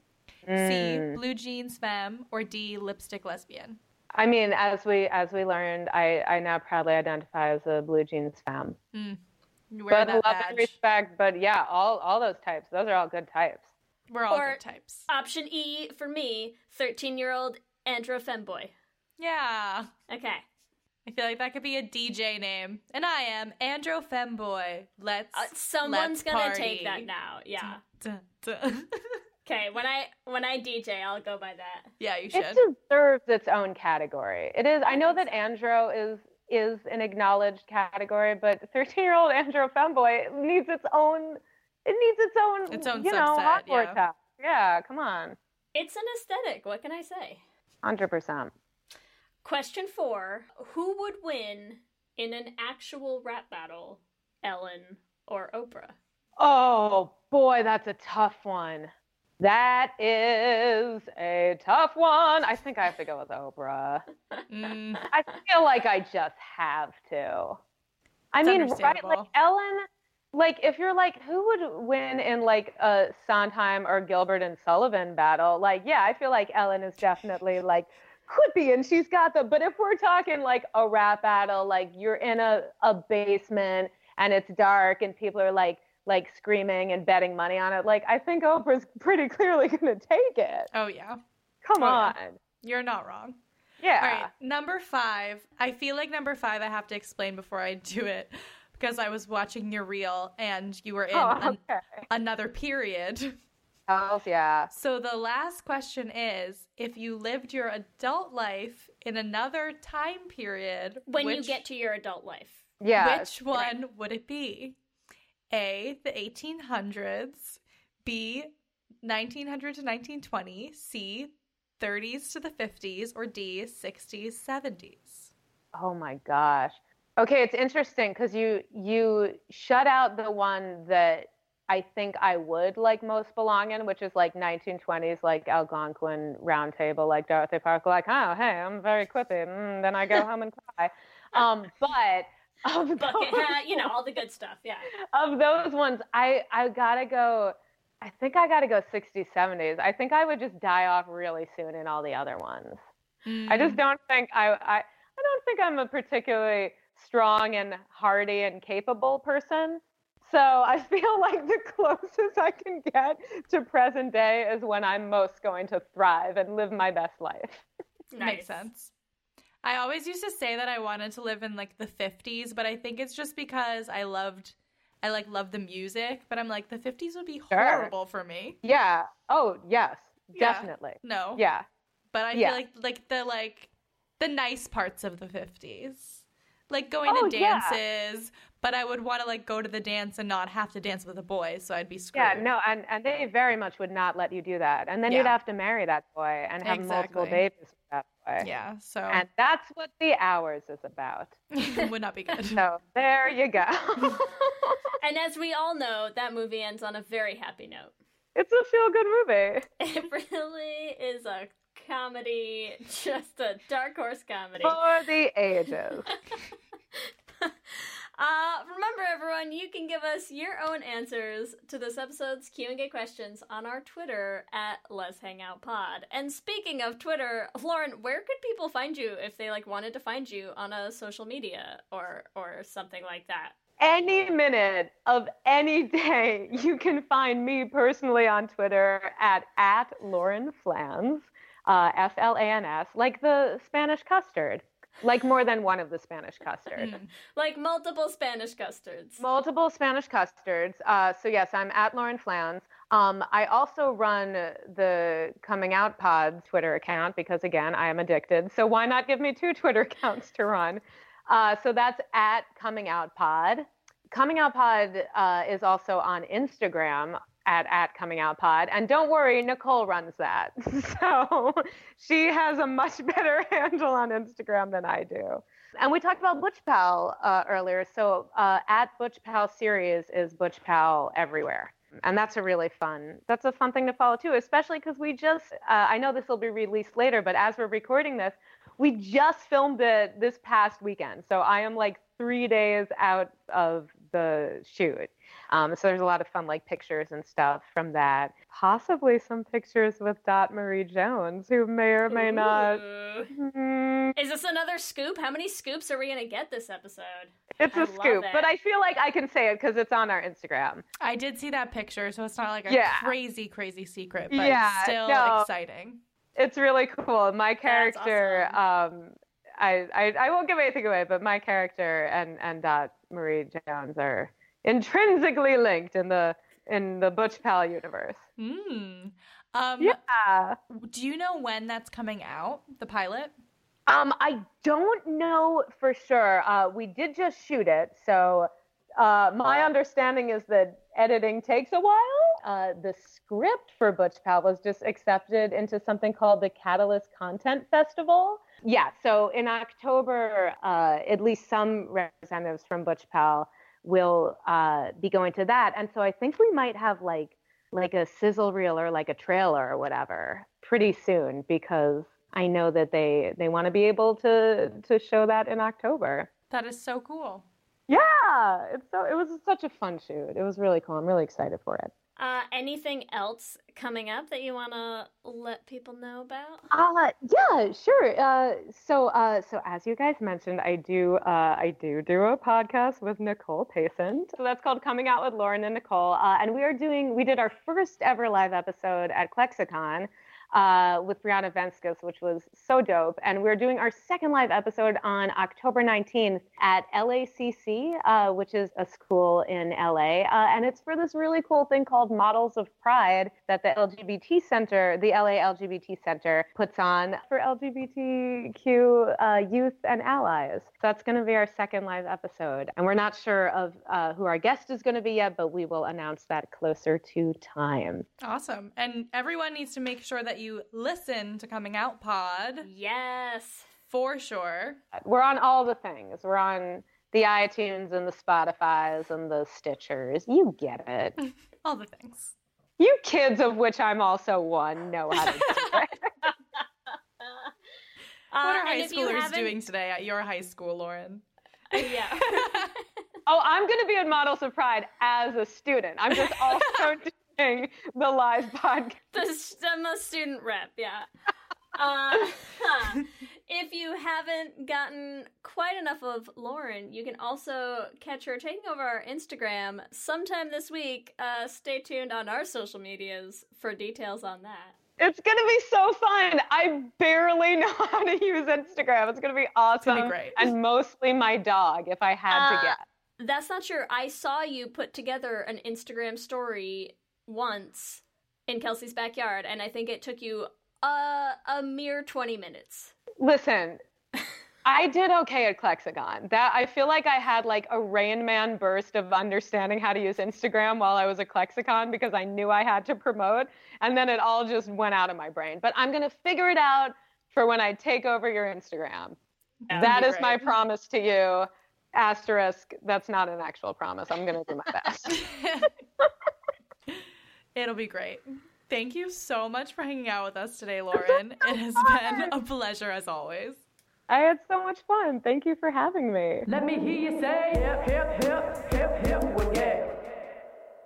Mm. C. Blue jeans femme. Or D. Lipstick lesbian. I mean, as we as we learned, I I now proudly identify as a blue jeans femme. Mm. You Wear But that love badge. and respect. But yeah, all all those types. Those are all good types. We're all Or- good types. Option E for me, 13 year old andro femboy. Yeah. Okay. I feel like that could be a DJ name. And I am Andro Femboy. Let's Uh, someone's let's gonna party. take that now. Yeah. Dun, dun. [laughs] Okay. When I when I DJ, I'll go by that. yeah, you should. It deserves its own category. It is. I know that Andro is is an acknowledged category, but 13 year old Andro femboy needs its own. It needs its own. Its own you know, hot Hogwarts yeah. house. Yeah, come on. It's an aesthetic. What can I say? Hundred percent. Question four: Who would win in an actual rap battle, Ellen or Oprah? Oh boy, that's a tough one. That is a tough one. I think I have to go with Oprah. Mm, [laughs] I feel like I just have to. I It's mean, right? Like. Ellen, like if you're like, who would win in like a Sondheim or Gilbert and Sullivan battle? Like, yeah, I feel like Ellen is definitely like could be, and she's got the. But if we're talking like a rap battle, like you're in a a basement and it's dark and people are like like screaming and betting money on it, like I think Oprah's [laughs] pretty clearly gonna take it. oh yeah. Come Oh, yeah. on, You're not wrong. yeah. All right, number five. I feel like number five I have to explain before I do it because I was watching your reel and you were in Oh, an- another period. [laughs] Oh, yeah. So the last question is if you lived your adult life in another time period, When you get to your adult life. Yeah. which one would it be? A, the 1800s, B, 1900 to 1920, C, 30s to the 50s, or D, 60s, 70s. Oh my gosh. Okay, it's interesting because you you shut out the one that I think I would like most belong in, which is like 1920s, like Algonquin Round Table, like Dorothy Parker, like, oh hey, I'm very quippy, mm, then I go home and cry. [laughs] Um, but of [laughs] Bucket those, hat, you know, all the good stuff. Yeah. of those ones, I I gotta go. I think I gotta go 60s, 70s. I think I would just die off really soon in all the other ones. I Mm. just don't think I, I I don't think I'm a particularly strong and hardy and capable person. So I [laughs] feel like the closest I can get to present day is when I'm most going to thrive and live my best life. Makes sense. I always used to say that I wanted to live in like the 50s, but I think it's just because I loved I like love the music, but I'm like the 50s would be Sure. horrible for me. Yeah. Oh, yes. Yeah. Definitely. No. Yeah. But I Yeah. feel like like the like the nice parts of the 50s. Like going Oh, to yeah. Dances, but I would want to like go to the dance and not have to dance with a boy, so I'd be screwed. Yeah, no, and, and they very much would not let you do that. And then you'd have to marry that boy and have multiple babies with that boy. Yeah, so And that's what the hours is about. [laughs] would not be good. So there you go. [laughs] And as we all know, that movie ends on a very happy note. It's a feel good movie. [laughs] It really is a comedy, just a dark horse comedy. For the ages. Uh, remember, everyone, you can give us your own answers to this episode's Q&A questions on our Twitter at Lez Hang Out Pod. And speaking of Twitter, Lauren, where could people find you if they like wanted to find you on a social media or or something like that? Any minute of any day, you can find me personally on Twitter at, at Lauren Flans, uh, F L A N S, like the Spanish custard. Like more than one of the Spanish custard. Like multiple Spanish custards. Multiple Spanish custards. Uh, so yes, I'm at Lauren Flans. Um, I also run the Coming Out Pod Twitter account because again, I am addicted. So why not give me two Twitter [laughs] accounts to run? Uh, so that's at Coming Out Pod. Coming Out Pod uh, is also on Instagram at at Coming Out Pod, and don't worry, Nicole runs that. [laughs] so she has a much better [laughs] handle on Instagram than I do. And we talked about Butch Pal uh, earlier. So uh, at Butch Pal series is Butch Pal everywhere. And that's a really fun. That's a fun thing to follow too, especially because we just. Uh, I know this will be released later, but as we're recording this, we just filmed it this past weekend. So I am like three days out of the shoot. Um, so there's a lot of fun like pictures and stuff from that. Possibly some pictures with Dot Marie Jones, who may or may not. Ooh. Is this another scoop? How many scoops are we gonna get this episode? It's I a scoop, it. but I feel like I can say it because it's on our Instagram. I did see that picture, so it's not like a Yeah. crazy, crazy secret, but Yeah, still no. exciting. It's really cool. My character, um, I, I I won't give anything away, but my character and and Dot Marie Jones are intrinsically linked in the in the Butch Pal universe. Hmm. Um, yeah. Do you know when that's coming out? The pilot? Um, I don't know for sure. Uh, we did just shoot it, so uh, my understanding is that editing takes a while. Uh, the script for Butch Pal was just accepted into something called the Catalyst Content Festival. Yeah, so in October, uh, at least some representatives from Butch Pal will uh, be going to that, and so I think we might have like like a sizzle reel or like a trailer or whatever pretty soon because I know that they they want to be able to to show that in October. That is so cool. Yeah, it's so it was such a fun shoot. It was really cool. I'm really excited for it. Uh, anything else coming up that you want to let people know about? Uh, yeah, sure. Uh, so, uh, so as you guys mentioned, I do, uh, I do do a podcast with Nicole Pacent. So that's called Coming Out with Lauren and Nicole. Uh, and we are doing, we did our first ever live episode at ClexaCon. Uh, with Brianna Venskus, which was so dope. And we're doing our second live episode on October 19th at LACC, uh, which is a school in LA. Uh, and it's for this really cool thing called Models of Pride that the LGBT Center, the LA LGBT Center, puts on for LGBTQ uh, youth and allies. So that's going to be our second live episode. And we're not sure of uh, who our guest is going to be yet, but we will announce that closer to time. Awesome. And everyone needs to make sure that you listen to Coming Out Pod. Yes. For sure. We're on all the things. We're on the iTunes and the Spotify's and the Stitchers. You get it. [laughs] All the things. You kids, of which I'm also one, know how to do [laughs] it. [laughs] Uh, what are high schoolers doing today at your high school, Lauren? yeah. oh, I'm going to be in Models of Pride as a student. I'm just also doing the live [laughs] podcast. the, I'm a student rep, yeah. Uh, huh. if you haven't gotten quite enough of Lauren, you can also catch her taking over our Instagram sometime this week. Uh, stay tuned on our social medias for details on that. It's going to be so fun. I barely [laughs] know how to use Instagram. It's going to be awesome. gonna be great. And mostly my dog, if I had Uh, to guess. That's not true. I saw you put together an Instagram story once in Kelsey's backyard, and I think it took you uh, a mere 20 minutes. Listen, I did okay at ClexaCon. That I feel like I had like a Rain Man burst of understanding how to use Instagram while I was at ClexaCon because I knew I had to promote, and then it all just went out of my brain. But I'm gonna figure it out for when I take over your Instagram. That would that be my promise to you. Asterisk, that's not an actual promise. I'm going to do my best. [laughs] It'll be great. Thank you so much for hanging out with us today, Lauren. It has been a pleasure as always. I had so much fun. Thank you for having me. Let me hear you say hip, hip, hip, hip, hip, well, yeah.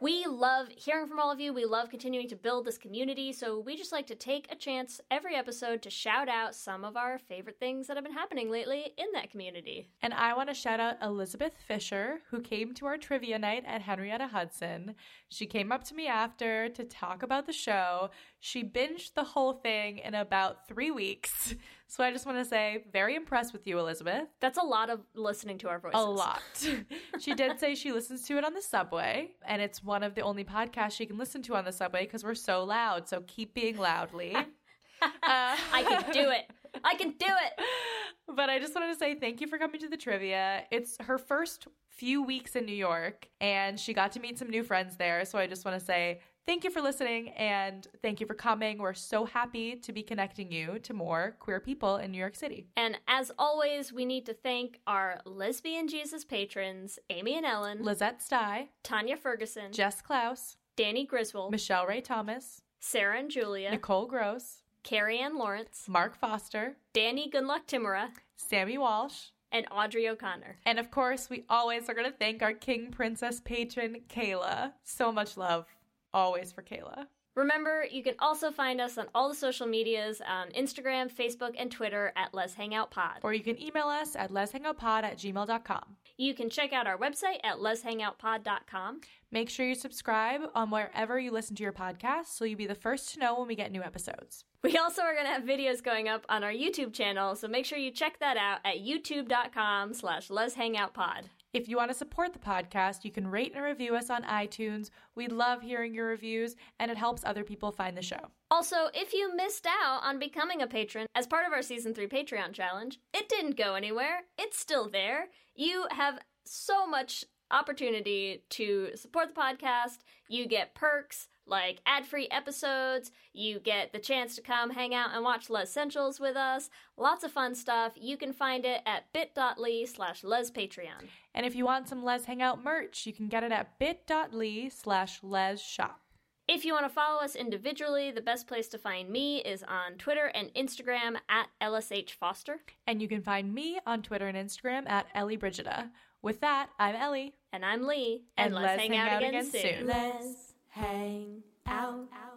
We love hearing from all of you. We love continuing to build this community. So we just like to take a chance every episode to shout out some of our favorite things that have been happening lately in that community. And I want to shout out Elizabeth Fisher, who came to our trivia night at Henrietta Hudson. She came up to me after to talk about the show. She binged the whole thing in about three weeks. So I just want to say, very impressed with you, Elizabeth. That's a lot of listening to our voices. A lot. [laughs] she did say she listens to it on the subway, and it's one of the only podcasts she can listen to on the subway because we're so loud. So keep being loudly. uh, [laughs] I can do it. I can do it. [laughs] But I just wanted to say thank you for coming to the trivia. It's her first few weeks in New York, and she got to meet some new friends there. So I just want to say thank you for listening and thank you for coming. We're so happy to be connecting you to more queer people in New York City. And as always, we need to thank our lesbian Jesus patrons, Amy and Ellen, Lizette Stye, Tanya Ferguson, Jess Klaus, Danny Griswold, Michelle Ray Thomas, Sarah and Julia, Nicole Gross, Carrie Ann Lawrence, Mark Foster, Danny Goodluck Timura, Sammy Walsh, and Audrey O'Connor. And of course, we always are going to thank our King Princess patron, Kayla. So much love always for Kayla. Remember, you can also find us on all the social medias on Instagram, Facebook, and Twitter at Lez Hang Out Pod. Or you can email us at lezhangoutpod at gmail.com. You can check out our website at lezhangoutpod.com. Make sure you subscribe on wherever you listen to your podcast so you'll be the first to know when we get new episodes. We also are going to have videos going up on our YouTube channel, so make sure you check that out at youtube.com slash lezhangoutpod. If you want to support the podcast, you can rate and review us on iTunes. We love hearing your reviews, and it helps other people find the show. Also, if you missed out on becoming a patron as part of our Season 3 Patreon challenge, it didn't go anywhere. It's still there. You have so much opportunity to support the podcast. You get perks like ad-free episodes. You get the chance to come hang out and watch Les Essentials with us. Lots of fun stuff. You can find it at bit.ly slash lespatreon. And if you want some Lez Hang Out merch, you can get it at bit.ly slash les shop. If you want to follow us individually, the best place to find me is on Twitter and Instagram at LSH Foster. And you can find me on Twitter and Instagram at Ellie Brigida. With that, I'm Ellie. And I'm Leigh. And, let's, hang, out, again, soon. soon. Hang out.